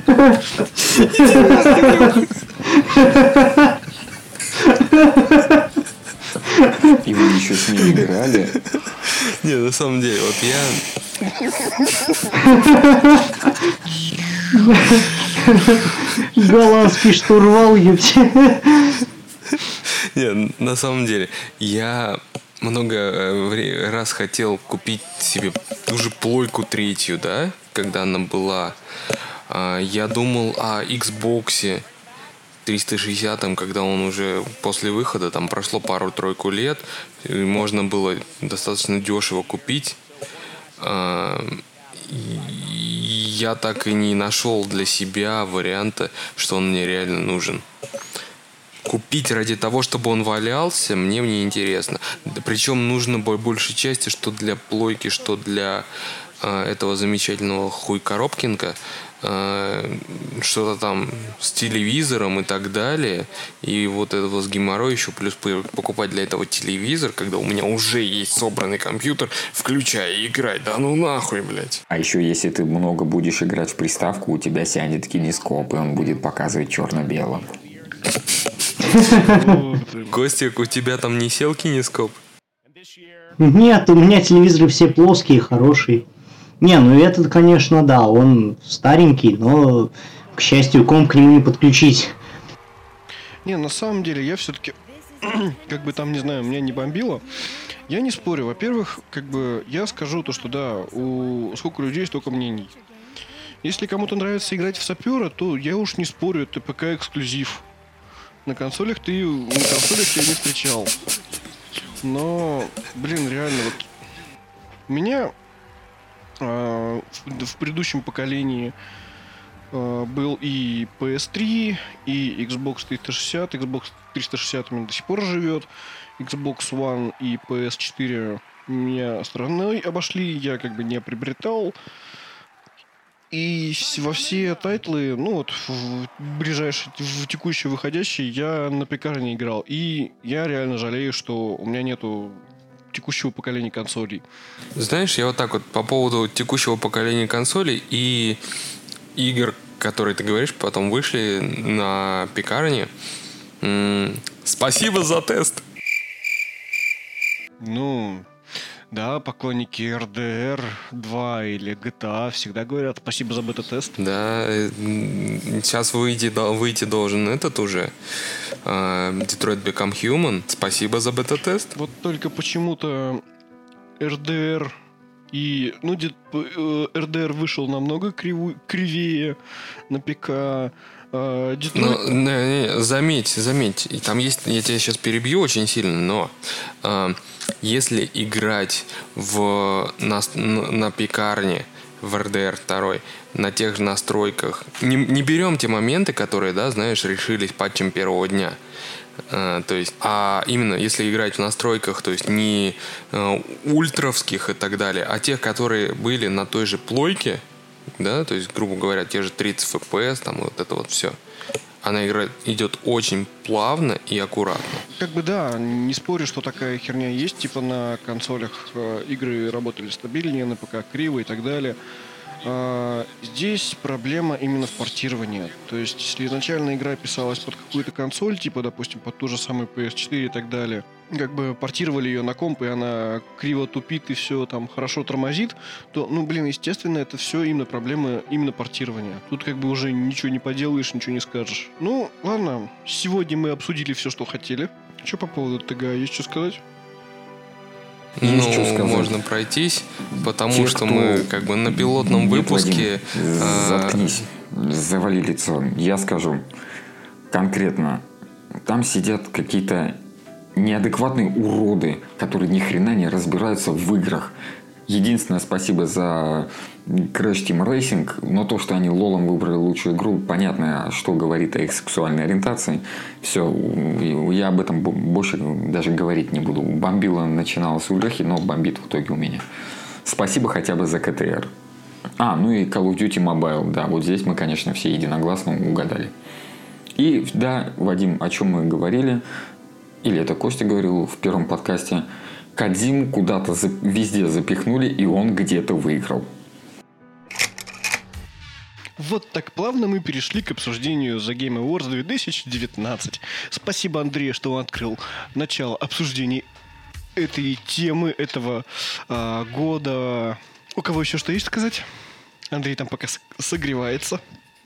И вы еще с ним играли. Не, на самом деле, вот я... Голландский штурвал, ёпте. Не, на самом деле, я много э, раз хотел купить себе ту же плойку третью, да, когда она была. А, Я думал о Xbox 360, когда он уже после выхода, там прошло пару-тройку лет, можно было достаточно дешево купить. А, Я так и не нашел для себя варианта, что он мне реально нужен купить ради того, чтобы он валялся, мне не интересно. Причем нужно по большей части, что для плойки, что для э, этого замечательного хуй Коробкинка, что-то там с телевизором и так далее. И вот этого с геморрой еще плюс покупать для этого телевизор, когда у меня уже есть собранный компьютер, включай и играй. Да ну нахуй, блядь. А еще, если ты много будешь играть в приставку, у тебя сядет кинескоп, и он будет показывать черно-белым. Костик, у тебя там не сел кинескоп? Нет, у меня телевизоры все плоские, хорошие. Не, ну этот, конечно, да, он старенький, но, к счастью, комп к нему не подключить. Не, на самом деле, я все-таки, [clears throat] как бы там, не знаю, меня не бомбило. Я не спорю. Во-первых, как бы я скажу то, что да, у сколько людей, столько мнений. Если кому-то нравится играть в сапера, то я уж не спорю, это ПК эксклюзив. На консолях ты на консолях я не встречал. Но, блин, реально, вот меня в, в предыдущем поколении а, был и PS3, и Xbox 360. Xbox 360 у меня до сих пор живет. Xbox One и PS4 меня стороной обошли, я как бы не приобретал. И во все тайтлы, ну вот в ближайшие, в текущие выходящие, я на пекарне играл. И я реально жалею, что у меня нету текущего поколения консолей. Знаешь, я вот так вот по поводу текущего поколения консолей и игр, которые ты говоришь, потом вышли на пекарне. М, Спасибо за тест. Ну, да, поклонники RDR 2 или GTA всегда говорят спасибо за бета-тест. Да, э, сейчас выйти, выйти должен этот уже. Э, Detroit Become Human. Спасибо за бета-тест. Вот только почему-то RDR и, ну, дет- э, RDR вышел намного криву- кривее на ПК. э, Detroit- Ну, не, не, заметь, заметь, и там есть, я тебя сейчас перебью очень сильно, но э, если играть в, на, на пекарне в RDR 2 на тех же настройках, не, не берем те моменты, которые, да, знаешь, решились патчем первого дня, Uh, то есть, а именно если играть в настройках, то есть не uh, ультровских и так далее, а тех, которые были на той же плойке, да, то есть, грубо говоря, те же 30 FPS, там вот это вот все она играет, идет очень плавно и аккуратно. Как бы да, не спорю, что такая херня есть, типа на консолях э, игры работали стабильнее, на ПК криво и так далее. А, здесь проблема именно в портировании. То есть, если изначально игра писалась под какую-то консоль, типа, допустим, под ту же самую PS4 и так далее, как бы портировали ее на комп, и она криво тупит и все там хорошо тормозит, то, ну, блин, естественно, это все именно проблемы именно портирования. Тут как бы уже ничего не поделаешь, ничего не скажешь. Ну, ладно, сегодня мы обсудили все, что хотели. Что по поводу ТГ, есть что сказать? Ну, что сказать. можно пройтись, потому Те, что мы как бы на пилотном Нет, выпуске... Вадим, а... Заткнись, завали лицо. Я скажу конкретно. Там сидят какие-то неадекватные уроды, которые ни хрена не разбираются в играх. Единственное, спасибо за Crash Team Racing, но то, что они лолом выбрали лучшую игру, понятно, что говорит о их сексуальной ориентации. Все, я об этом больше даже говорить не буду. Бомбила начиналась у Лехи, но бомбит в итоге у меня. Спасибо хотя бы за КТР. А, ну и Call of Duty Mobile, да, вот здесь мы, конечно, все единогласно угадали. И да, Вадим, о чем мы говорили, или это Костя говорил в первом подкасте, Кадзиму куда-то за, везде запихнули, и он где-то выиграл. Вот так плавно мы перешли к обсуждению The Game Awards 2019. Спасибо, Андрей, что он открыл начало обсуждений этой темы, этого э, года. У кого еще что есть сказать? Андрей там пока согревается.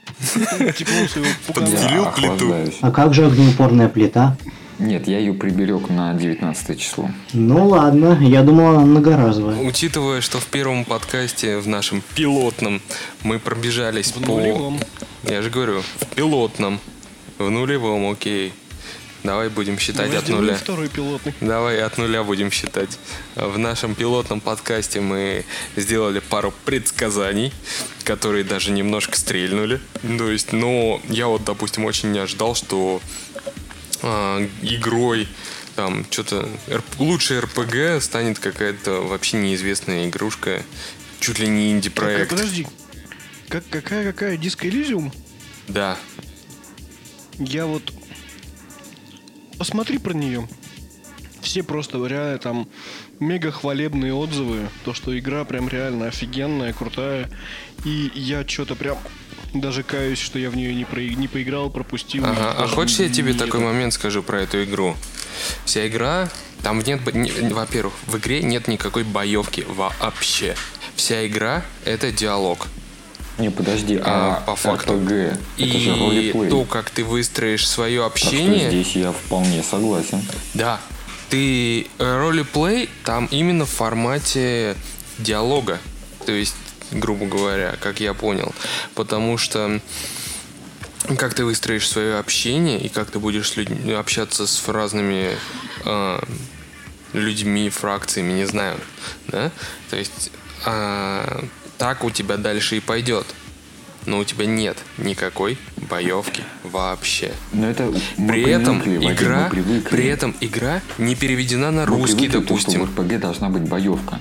[laughs] Тепло своего плиту. А как же огнеупорная плита? Нет, я ее приберег на 19 число. Ну ладно, я думал, она многоразовая. Учитывая, что в первом подкасте, в нашем пилотном, мы пробежались в по... нулевом. Я же говорю, в пилотном. В нулевом, окей. Давай будем считать Давай от нуля. второй пилотный. Давай от нуля будем считать. В нашем пилотном подкасте мы сделали пару предсказаний, которые даже немножко стрельнули. То есть, но я вот, допустим, очень не ожидал, что э, игрой там что-то лучший РПГ станет какая-то вообще неизвестная игрушка, чуть ли не инди-проект. Как, подожди, как, какая какая диско Elysium? Да. Я вот посмотри про нее. Все просто реально там мега хвалебные отзывы, то что игра прям реально офигенная, крутая, и я что-то прям даже каюсь, что я в нее не, про... не поиграл, пропустил. Ага. А хочешь я тебе такой это... момент скажу про эту игру? Вся игра, там нет, во-первых, в игре нет никакой боевки вообще. Вся игра это диалог. Не, подожди, а, а по факту Г. И то, как ты выстроишь свое общение. Так что здесь я вполне согласен. Да. Ты э, ролеплей там именно в формате диалога. То есть грубо говоря, как я понял. Потому что как ты выстроишь свое общение и как ты будешь с людьми, общаться с разными э, людьми, фракциями, не знаю, да? То есть э, так у тебя дальше и пойдет. Но у тебя нет никакой боевки вообще. Но это при этом игра, при этом игра не переведена на мы русский, привыкли, допустим. То, что в РПГ должна быть боевка.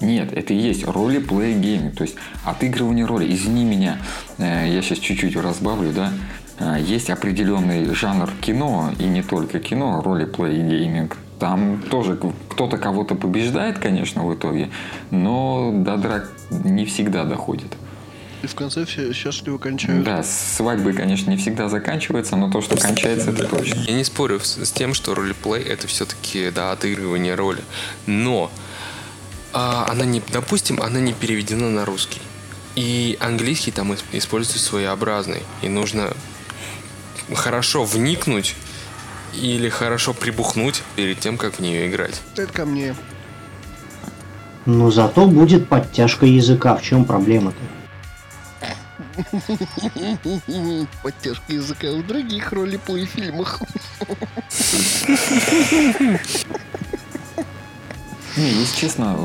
Нет, это и есть роли play game, то есть отыгрывание роли. Извини меня, э, я сейчас чуть-чуть разбавлю, да. Э, есть определенный жанр кино, и не только кино, роли play гейминг. Там тоже кто-то кого-то побеждает, конечно, в итоге, но до драк не всегда доходит. И в конце все счастливо кончаются. Да, свадьбы, конечно, не всегда заканчиваются, но то, что кончается, это точно. Я не спорю с тем, что ролеплей это все-таки да, отыгрывание роли. Но а, она не, допустим, она не переведена на русский. И английский там используется своеобразный. И нужно хорошо вникнуть или хорошо прибухнуть перед тем, как в нее играть. Это ко мне. Но зато будет подтяжка языка. В чем проблема-то? [laughs] Подтяжка языка в других ролеплей фильмах. [laughs] Не, если честно,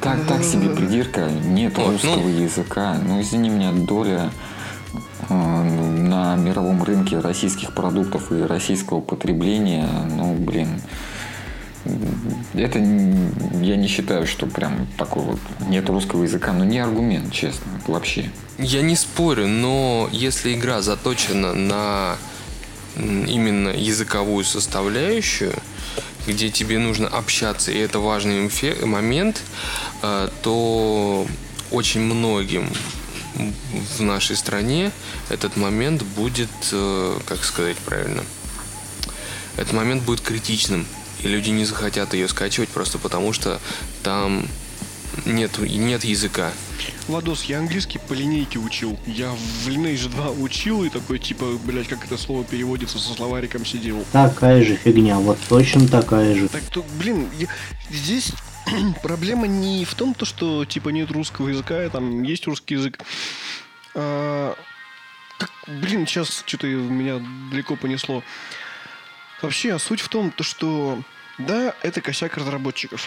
так, так себе придирка, нет Вот, русского ну. языка. Ну, извини меня, доля э, на мировом рынке российских продуктов и российского потребления, ну, блин, это я не считаю, что прям такой вот нет русского языка, но не аргумент, честно, вообще. Я не спорю, но если игра заточена на именно языковую составляющую, где тебе нужно общаться, и это важный момент, э, то очень многим в нашей стране этот момент будет, э, как сказать правильно, этот момент будет критичным, и люди не захотят ее скачивать просто потому, что там нет, нет языка. Владос, я английский по линейке учил. Я в Lineage 2 учил и такой, типа, блядь, как это слово переводится, со словариком сидел. Такая же фигня, вот точно такая же. Так то, блин, я- здесь [clears throat] проблема не в том, то, что типа нет русского языка, и там есть русский язык. А, как, блин, сейчас что-то меня далеко понесло. Вообще, суть в том, то, что да, это косяк разработчиков.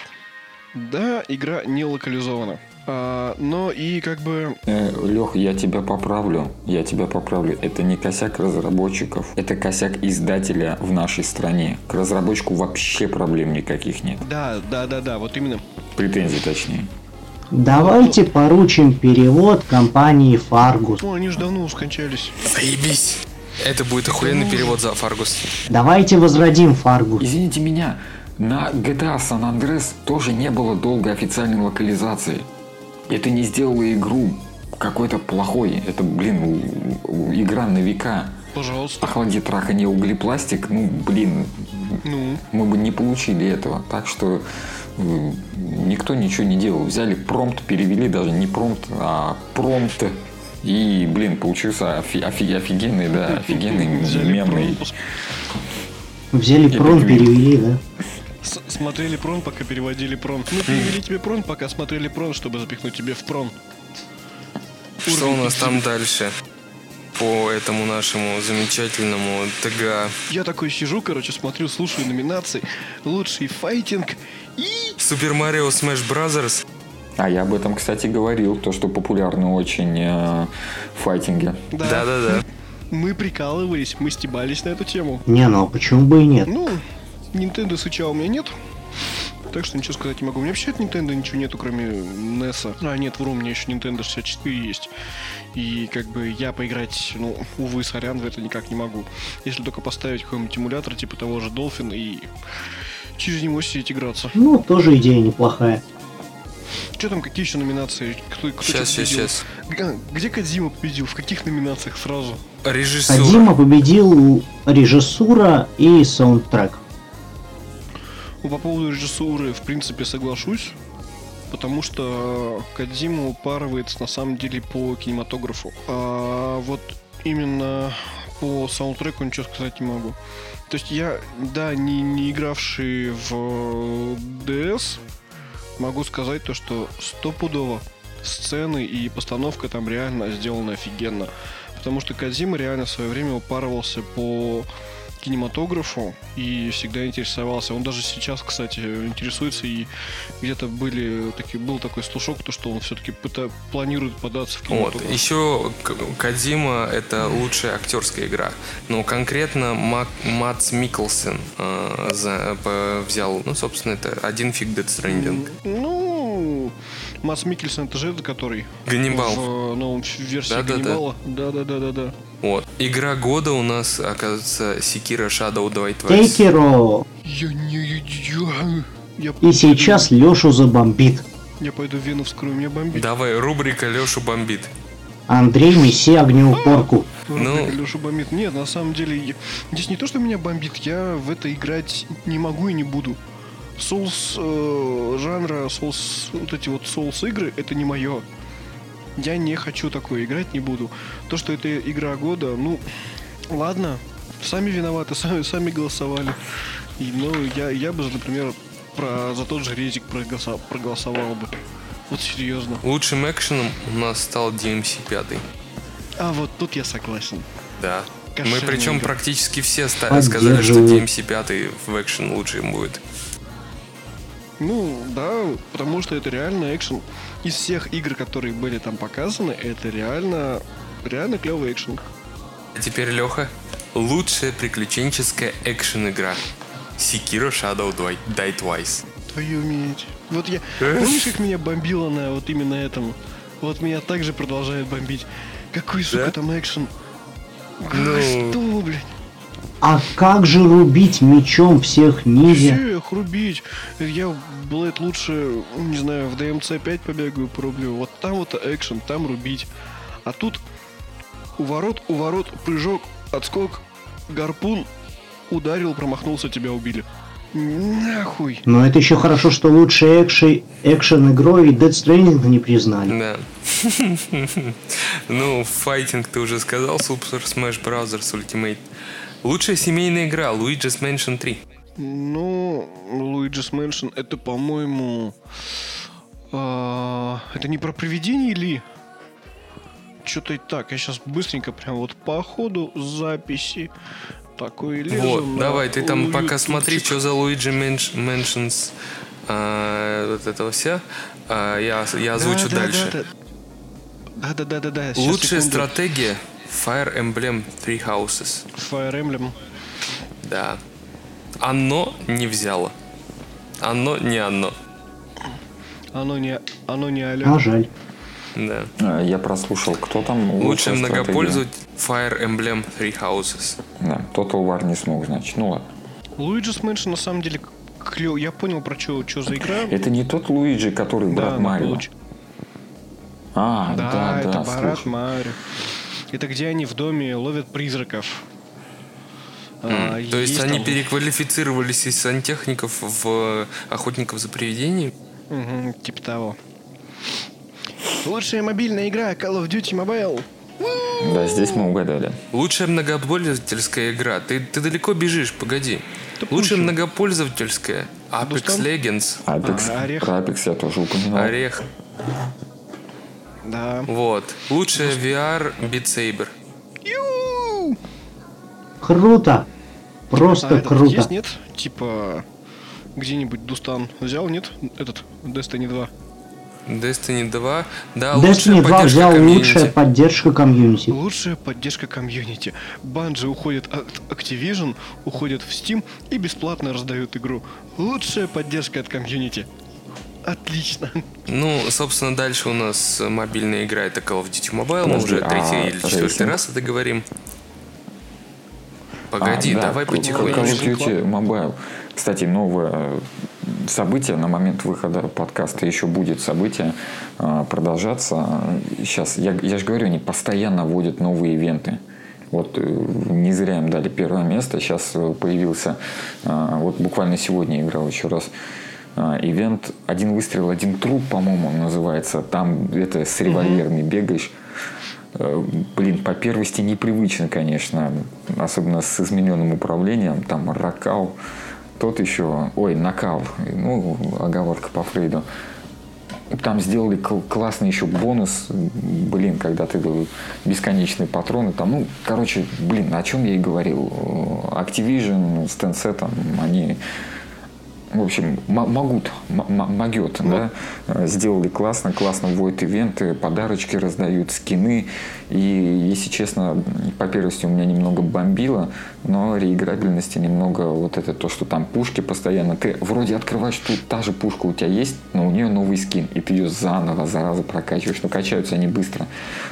Да, игра не локализована. А, но и как бы Лех, я тебя поправлю, я тебя поправлю. Это не косяк разработчиков, это косяк издателя в нашей стране. К разработчику вообще проблем никаких нет. Да, да, да, да, вот именно. Претензий точнее. Давайте поручим перевод компании Фаргус. Ну, они же давно скончались. Заебись. Это будет охуенный перевод за Фаргус. Давайте возродим Фаргус. Извините меня, на GTA San Andreas тоже не было долгой официальной локализации. Это не сделало игру какой-то плохой. Это, блин, игра на века. Пожалуйста. Охлади траханье углепластик, ну, блин, Ну, мы бы не получили этого. Так что э, никто ничего не делал. Взяли промпт, перевели даже не промпт, а промпт. И, блин, получился офи- офи- офигенный, да, офигенный [laughs] мемный. Взяли твит. перевели, да? Смотрели прон, пока переводили прон. Ну, перевели тебе прон, пока смотрели прон, чтобы запихнуть тебе в прон. Что у нас там дальше? По этому нашему замечательному ТГ. Я такой сижу, короче, смотрю, слушаю номинации. Лучший файтинг и... Super Mario Smash Brothers. А я об этом, кстати, говорил, то, что популярно очень э, в файтинге. Да-да-да. Мы прикалывались, мы стебались на эту тему. Не, ну а почему бы и нет? Ну, Nintendo Switch у меня нет. Так что ничего сказать не могу. У меня вообще от Nintendo ничего нету, кроме NES. А, нет, вру, у меня еще Nintendo 64 есть. И как бы я поиграть, ну, увы, сорян, в это никак не могу. Если только поставить какой-нибудь эмулятор, типа того же Dolphin, и через него сидеть играться. Ну, тоже идея неплохая. Что там, какие еще номинации? Кто, кто Сейчас, сейчас, сейчас. Где Кадзима победил? В каких номинациях сразу? Режиссура. Кадима победил режиссура и саундтрек. По поводу режиссуры, в принципе, соглашусь. Потому что Кадзима упарывается на самом деле по кинематографу. А вот именно по саундтреку ничего сказать не могу. То есть я, да, не, не игравший в DS, могу сказать то, что стопудово сцены и постановка там реально сделаны офигенно. Потому что Кадзима реально в свое время упарывался по кинематографу и всегда интересовался. Он даже сейчас, кстати, интересуется и где-то были такие, был такой слушок, то что он все-таки планирует податься в Вот. кинематограф. Еще К- Кадзима это лучшая актерская игра. Но конкретно Мак- Матс Микkelsen э, за- по- взял, ну, собственно, это один фиг Death Stranding. Ну, Мац Микельсон, это же этот, который Ганнибал. в новом ф- версии Да-да-да. Ганнибала. Да-да-да-да-да. Вот. Игра года у нас, оказывается, Sekiro Shadow Die Twice. Тейкеро. Я не... Я, я, И сейчас Лешу забомбит. я пойду вену вскрою, меня бомбит. Давай, рубрика Лешу бомбит. Андрей неси огнеупорку. Ну. Леша бомбит. Нет, на самом деле, я- здесь не то, что меня бомбит, я в это играть не могу и не буду. Souls э, жанра, Souls, вот эти вот Souls игры, это не мое. Я не хочу такое играть, не буду. То, что это игра года, ну, ладно, сами виноваты, [laughs] сами, сами голосовали. И, ну, я, я бы, например, про, за тот же резик проголосовал, проголосовал бы. Вот серьезно. Лучшим экшеном у нас стал DMC 5. А вот тут я согласен. Да. Мы Кошерная причем игра. практически все ста- сказали, что. DMC 5 в экшен лучшим будет. Ну, да, потому что это реально экшен. Из всех игр, которые были там показаны, это реально, реально клевый экшен. А теперь, Леха, лучшая приключенческая экшен-игра. Sekiro Shadow Die Die Twice. Твою медь. Вот я... Помнишь, как меня бомбило на вот именно этом? Вот меня также продолжает бомбить. Какой, сука, Да? там экшен? Ну. Что, блядь? А как же рубить мечом всех ниндзя? Всех рубить. Я, блядь, лучше, не знаю, в ДМЦ 5 побегаю, порублю. Вот там вот экшен, там рубить. А тут у ворот, у ворот, прыжок, отскок, гарпун, ударил, промахнулся, тебя убили. Нахуй. Но это еще хорошо, что лучшей экши- экшен игрой Dead Stranding не признали. Да. [laughs] Ну, файтинг ты уже сказал, Super Smash Bros. Ultimate. Лучшая семейная игра, Luigi's Mansion 3. Ну, Luigi's Mansion, это, по-моему... а, это не про привидение ли? Что-то и так. Я сейчас быстренько прям вот по ходу записи такой лезу Вот, давай, ты там пока смотри, что за Luigi Mansions а, вот этого вся. А, я, я озвучу Да, да, дальше. да, да. Да-да-да-да. Лучшая секунду. стратегия Fire Emblem Three Houses. Fire Emblem. Да. Оно не взяло. Оно не оно. Оно не, оно не алё. А жаль. Да. А, Я прослушал, кто там Лучший многопользователь Fire Emblem Three Houses. Да, Total War не смог, значит. Ну ладно. Luigi's Mansion на самом деле клёв. Я понял, про что за игра. Это не тот Луиджи, который Да, брат на Марио. получ- А, Да, да, это да, Барат слушай. Марио. Это где они в доме ловят призраков. А, То есть, они там- переквалифицировались из сантехников в охотников за привидениями? Мгм, типа того. Лучшая мобильная игра Call of Duty Mobile. Да, здесь мы угадали. Лучшая многопользовательская игра. Ты, ты далеко бежишь, погоди. Лучшая многопользовательская Apex Дустан? Legends. Apex, А, Орех? про Apex я тоже упоминал. Орех. Да. Вот. Лучшая VR Beat Saber. Круто. А Просто этот круто. есть, нет? Типа где-нибудь Дустан взял, нет? Этот Destiny 2. Destiny 2. Да, Destiny лучшая 2 поддержка взял комьюнити. лучшая поддержка комьюнити. Лучшая поддержка комьюнити. Bungie уходит от Activision, уходят в Steam и бесплатно раздают игру. Лучшая поддержка от комьюнити. Отлично. Ну, собственно, дальше у нас мобильная игра это Call of Duty Mobile. Мы Подожди, уже третий а или четвертый раз это говорим. Погоди, А, да, давай Call- Call потихоньку. of Duty Mobile. Кстати, новое событие на момент выхода подкаста еще будет событие а, продолжаться. Сейчас, я, я же говорю, они постоянно вводят новые ивенты. Вот э, не зря им дали первое место. Сейчас э, появился, а, вот буквально сегодня играл еще раз а, ивент «Один выстрел, один труп», по-моему, он называется. Там это с револьверами бегаешь. Э, Блин, по первости непривычно, конечно, особенно с измененным управлением. Там ракал, тот еще, ой, накал, ну, оговорка по Фрейду. Там сделали кл- классный еще бонус, блин, когда ты был бесконечные патроны, там, ну, короче, блин, о чем я и говорил. Activision с Tencent, они в общем, могут, могет, да, сделали классно, классно вводят ивенты, подарочки раздают, скины, и, если честно, по первости у меня немного бомбило, но реиграбельности немного, вот это то, что там пушки постоянно, ты вроде открываешь, тут та же пушка у тебя есть, но у нее новый скин, и ты ее заново, зараза прокачиваешь, но качаются они быстро,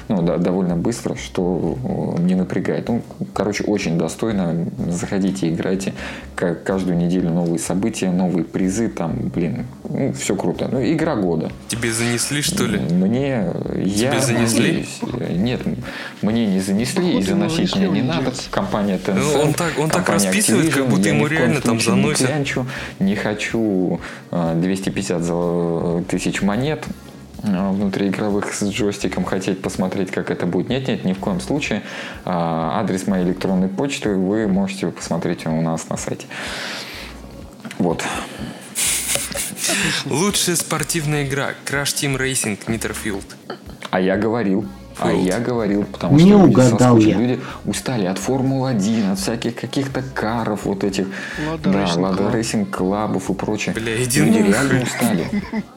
ну, да, довольно быстро, что э, не напрягает. Ну, короче, очень достойно, заходите, играйте, каждую неделю новые события, новые призы, там, блин, ну, все круто. Ну, игра года. Тебе занесли, что ли? Мне, я занесли? надеюсь. Нет, мне не занесли, и заносить его мне не надо. Компания Tencent, Ну, он так- он так расписывает, как Activision, будто я ему реально там случае не заносят. клянчу, Не хочу э, 250 за- тысяч монет э, внутриигровых с джойстиком хотеть посмотреть, как это будет. Нет, нет, ни в коем случае. А, Адрес моей электронной почты вы можете посмотреть у нас на сайте. Вот. Лучшая спортивная игра Crash Team Racing Nitro-Fueled. А я говорил. А я говорил, потому Не что люди угадал соскучились. я. Люди устали от Формулы-1, от всяких каких-то каров, вот этих, Лада да, Racing Лада Club. Racing клабов и прочее. Бля, иди Люди нахуй. реально устали.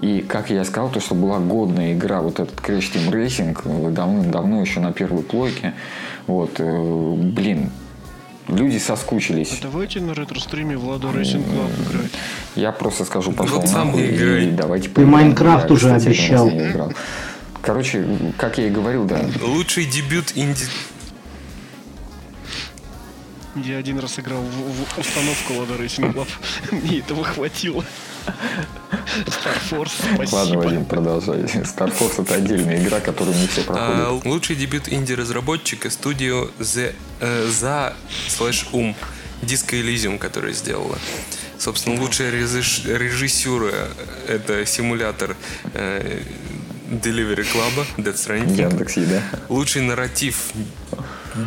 И как я сказал, то, что была годная игра, вот этот Crash Team Racing, э, давным-давно еще на первой плойке. Вот, э, блин, люди соскучились. А давайте на ретро-стриме в Racing Club играть. Я просто скажу, пошел Вот нахуй и играй. и давайте Ты. Майнкрафт уже кстати, обещал. Короче, как я и говорил, да, Лучший дебют инди... Я один раз играл в, в установку Lada Racing Club. [laughs] Мне этого хватило. Star Force, спасибо. ладно, Вадим, продолжай. Star Force это отдельная игра, которую не все проходят. А, лучший дебют инди-разработчика студию The, э, за слэш ум Disco Elysium, которая сделала. Собственно, лучшая режиссура — это симулятор э, Delivery Club, Death Stranding. Яндекс Еда. Лучший нарратив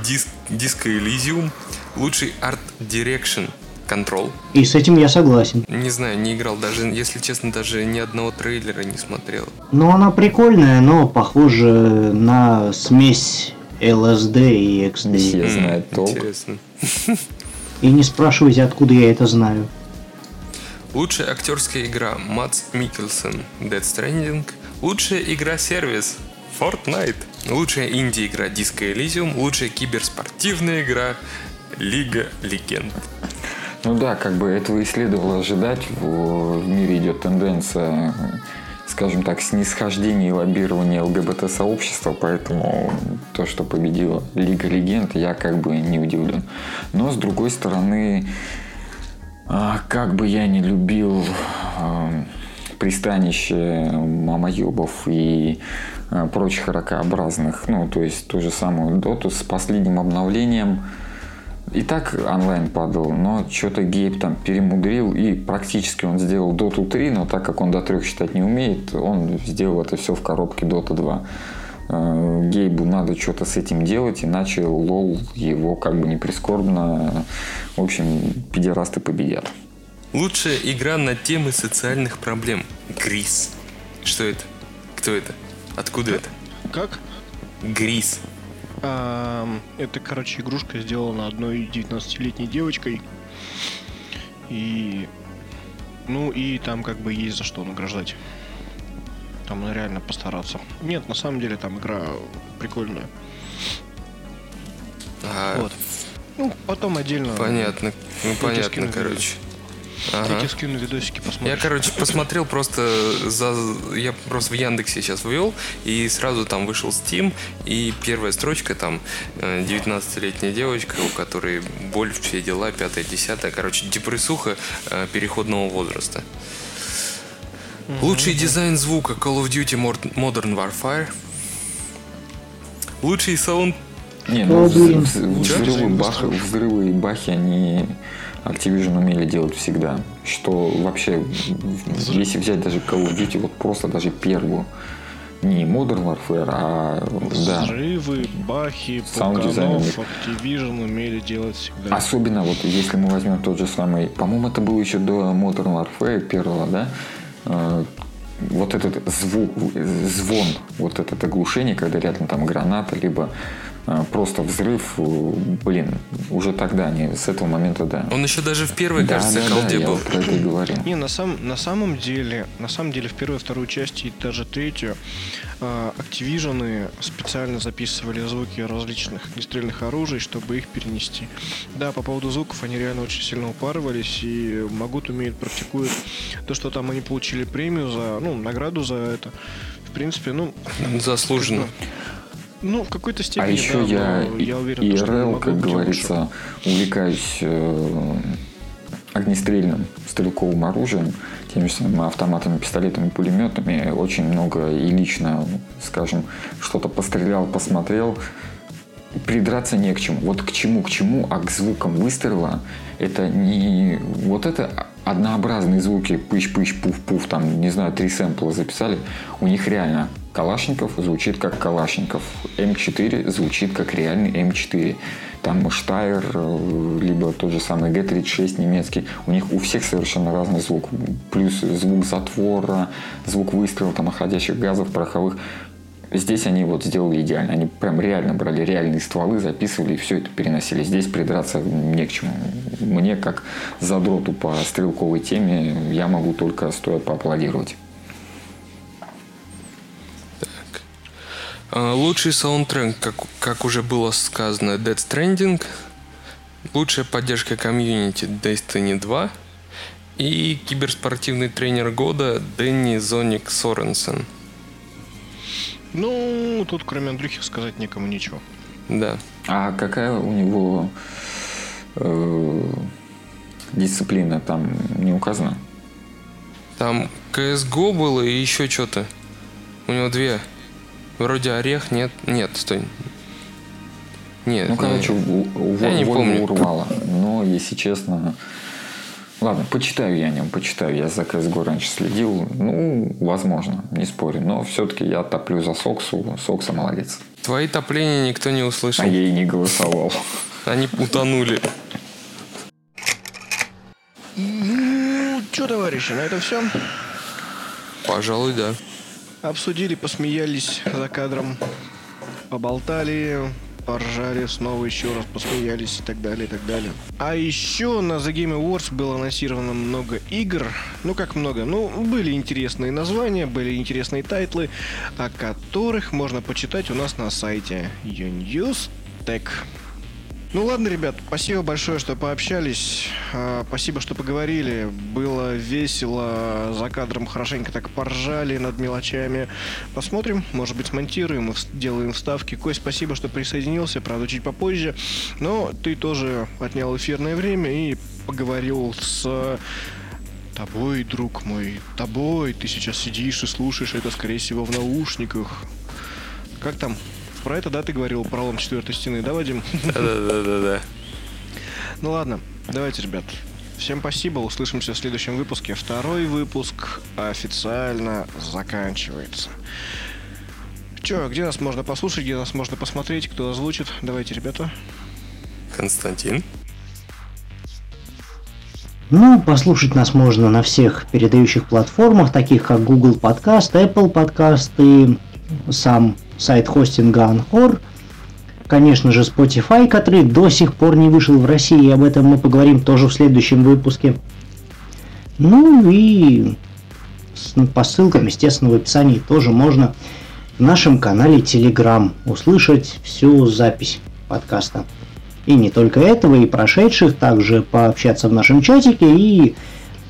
дис, Disco Elysium. Лучший арт Direction Control. И с этим я согласен. Не знаю, не играл даже, если честно, даже ни одного трейлера не смотрел. Ну, она прикольная, но похоже на смесь ЛСД и XD. Месье М, знает толк. Интересно. И не спрашивайте, откуда я это знаю. Лучшая актерская игра Матс Микkelsen Dead Stranding. Лучшая игра-сервис Fortnite. Лучшая инди-игра Disco Elysium. Лучшая киберспортивная игра Лига Легенд. Ну да, как бы этого и следовало ожидать. В, мире идет тенденция, скажем так, снисхождения и лоббирования ЛГБТ-сообщества, поэтому то, что победила Лига Легенд, я как бы не удивлен. Но с другой стороны, а, как бы я не любил пристанище мамоебов и а, прочих ракообразных, ну, то есть ту же самую доту с последним обновлением и так онлайн падал, но что-то Гейб там перемудрил, и практически он сделал Dota 3, но так как он до трех считать не умеет, он сделал это все в коробке Dota 2. Э, Гейбу надо что-то с этим делать, иначе лол его как бы не прискорбно. В общем, педерасты победят. Лучшая игра на темы социальных проблем. Грис. Что это? Кто это? Откуда это? Как? Грис. Это, короче, игрушка сделана одной 19-летней девочкой. И... Ну и там как бы есть за что награждать. Там надо реально постараться. Нет, на самом деле там игра прикольная. А, Вот. Ну, потом отдельно. Понятно. Ну, понятно, скину короче. Я Ага. тебе скину видосики, посмотришь. Я, короче, посмотрел просто за... Я просто в Яндексе сейчас ввел, и сразу там вышел Steam, и первая строчка там э, 19-летняя девочка, у которой боль, все дела, пятое, десятое. Короче, депрессуха э, переходного возраста. Лучший дизайн звука Call of Duty Modern Warfare. Лучший саунд... Не, ну взрывы, Дизайн бах- взрывы и бахи, они Activision умели делать всегда. Что вообще, если взять даже Call of Duty, вот просто даже первую, не Modern Warfare, а да, Взрывы, бахи, Саунд-дизайн у пуканов. Activision умели делать всегда. Особенно вот если мы возьмем тот же самый, по-моему, это было еще до Modern Warfare первого, да? Э, Вот этот звук, звон, вот это оглушение, когда рядом там граната, либо просто взрыв, э, блин, уже тогда, не с этого момента, да. Он еще даже в первой, да, кажется, да, да, колде я был. вот про это и говорю. Не, на, сам, на самом деле, на самом деле в первую, вторую часть и даже третью э, Activision специально записывали звуки различных нестрельных оружий, чтобы их перенести. Да, по поводу звуков они реально очень сильно упарывались и могут, умеют, практикуют. То, что там они получили премию за, ну, награду за это. В принципе, ну, Заслуженно. Ну, в какой-то степени, А еще да, я, я уверен, ИРЛ, как и лучше. говорится, увлекаюсь э, огнестрельным стрелковым оружием, теми же самыми автоматами, пистолетами, пулеметами. Очень много и лично, скажем, что-то пострелял, посмотрел. Придраться не к чему. Вот к чему, к чему, а к звукам выстрела это не... Вот это однообразные звуки, пыщ-пыщ, пуф-пуф, там, не знаю, три сэмпла записали. У них реально Калашников звучит как Калашников. М4 звучит как реальный М4. Там Штайр, э, либо тот же самый Г-36 немецкий. У них у всех совершенно разный звук. Плюс звук затвора, звук выстрела, там, находящих газов, пороховых. Здесь они вот сделали идеально. Они прям реально брали реальные стволы, записывали и все это переносили. Здесь придраться не к чему. Мне, как задроту по стрелковой теме, я могу только стоя поаплодировать. Лучший саундтрек, как, как уже было сказано, Dead Stranding. Лучшая поддержка комьюнити Destiny 2. И киберспортивный тренер года Дэнни Зоник Соренсен. Ну, тут кроме Андрюхи сказать никому ничего. Да. А какая у него э, дисциплина там не указана? Там CSGO было и еще что-то. У него две. Вроде орех, нет. Нет, стой. Нет. Ну, не- короче, у- у- Я не помню. урвало. Но, если честно... Ладно, почитаю я о нем, почитаю. Я за CSGO раньше следил. Ну, возможно, не спорю. Но все-таки я топлю за Соксу. Сокса молодец. Твои топления никто не услышал. А я и не голосовал. Они утонули. Ну, что, товарищи, на это все. Пожалуй, да. Обсудили, посмеялись за кадром, поболтали, поржали, снова еще раз посмеялись и так далее, и так далее. А еще на The Game Awards было анонсировано много игр. Ну, как много? Ну, были интересные названия, были интересные тайтлы, о которых можно почитать у нас на сайте Unewstech. Ну ладно, ребят, спасибо большое, что пообщались. А, Спасибо, что поговорили. Было весело. За кадром хорошенько так поржали над мелочами. Посмотрим, может быть, смонтируем делаем вставки. Кой, спасибо, что присоединился, правда, чуть попозже. Но ты тоже отнял эфирное время и поговорил с тобой, друг мой. Тобой. Ты сейчас сидишь и слушаешь это, скорее всего, в наушниках. Как там? Про это, да, ты говорил, пролом четвертой стены, да, Вадим? Да-да-да-да-да. Ну ладно, давайте, ребят. Всем спасибо, услышимся в следующем выпуске. Второй выпуск официально заканчивается. Че, где нас можно послушать, где нас можно посмотреть, кто озвучит? Давайте, ребята. Константин. Ну, послушать нас можно на всех передающих платформах, таких как Google Podcast, Apple Podcast и сам сайт хостинга Anchor. Конечно же, Spotify, который до сих пор не вышел в России, и об этом мы поговорим тоже в следующем выпуске. Ну и по ссылкам, естественно, в описании тоже можно в нашем канале Telegram услышать всю запись подкаста. И не только этого, и прошедших, также пообщаться в нашем чатике и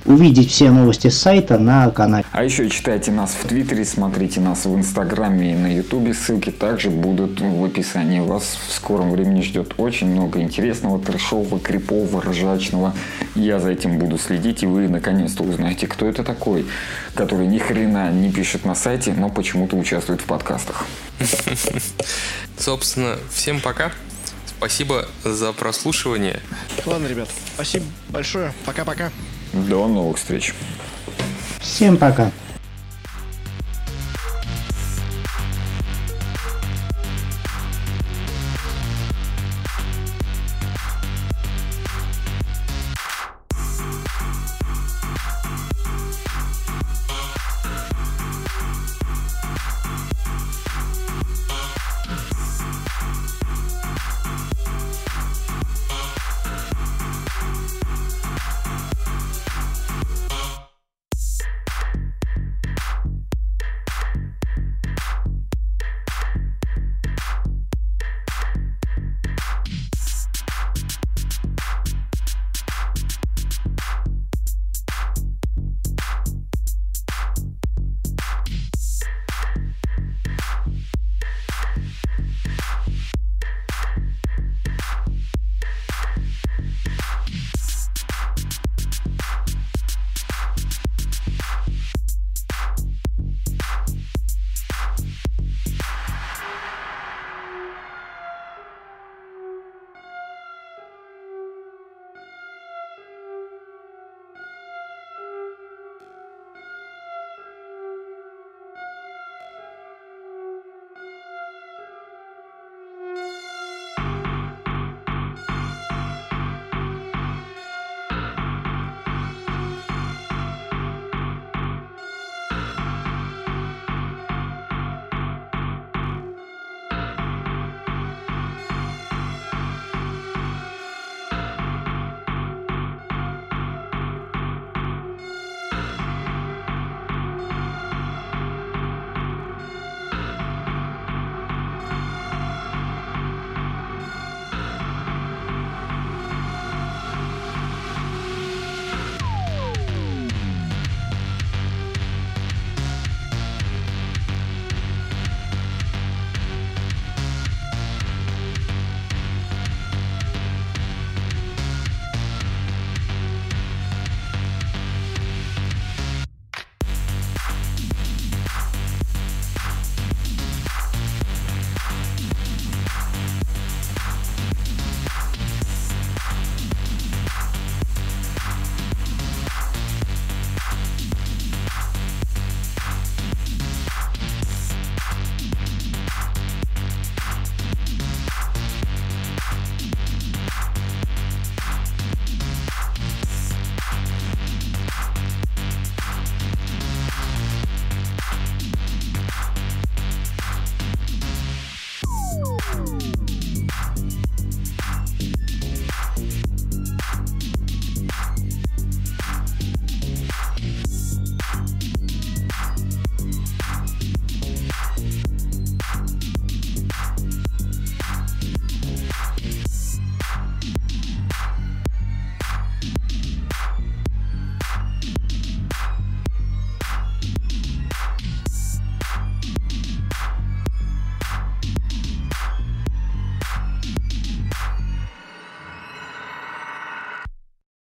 увидеть все новости с сайта на канале. А еще читайте нас в Твиттере, смотрите нас в Инстаграме и на Ютубе. Ссылки также будут в описании. Вас в скором времени ждет очень много интересного, трешового, крипового, ржачного. Я за этим буду следить, и вы наконец-то узнаете, кто это такой, который ни хрена не пишет на сайте, но почему-то участвует в подкастах. [laughs] Собственно, всем пока. Спасибо за прослушивание. Ладно, ребят, спасибо большое. Пока-пока. До новых встреч. Всем пока!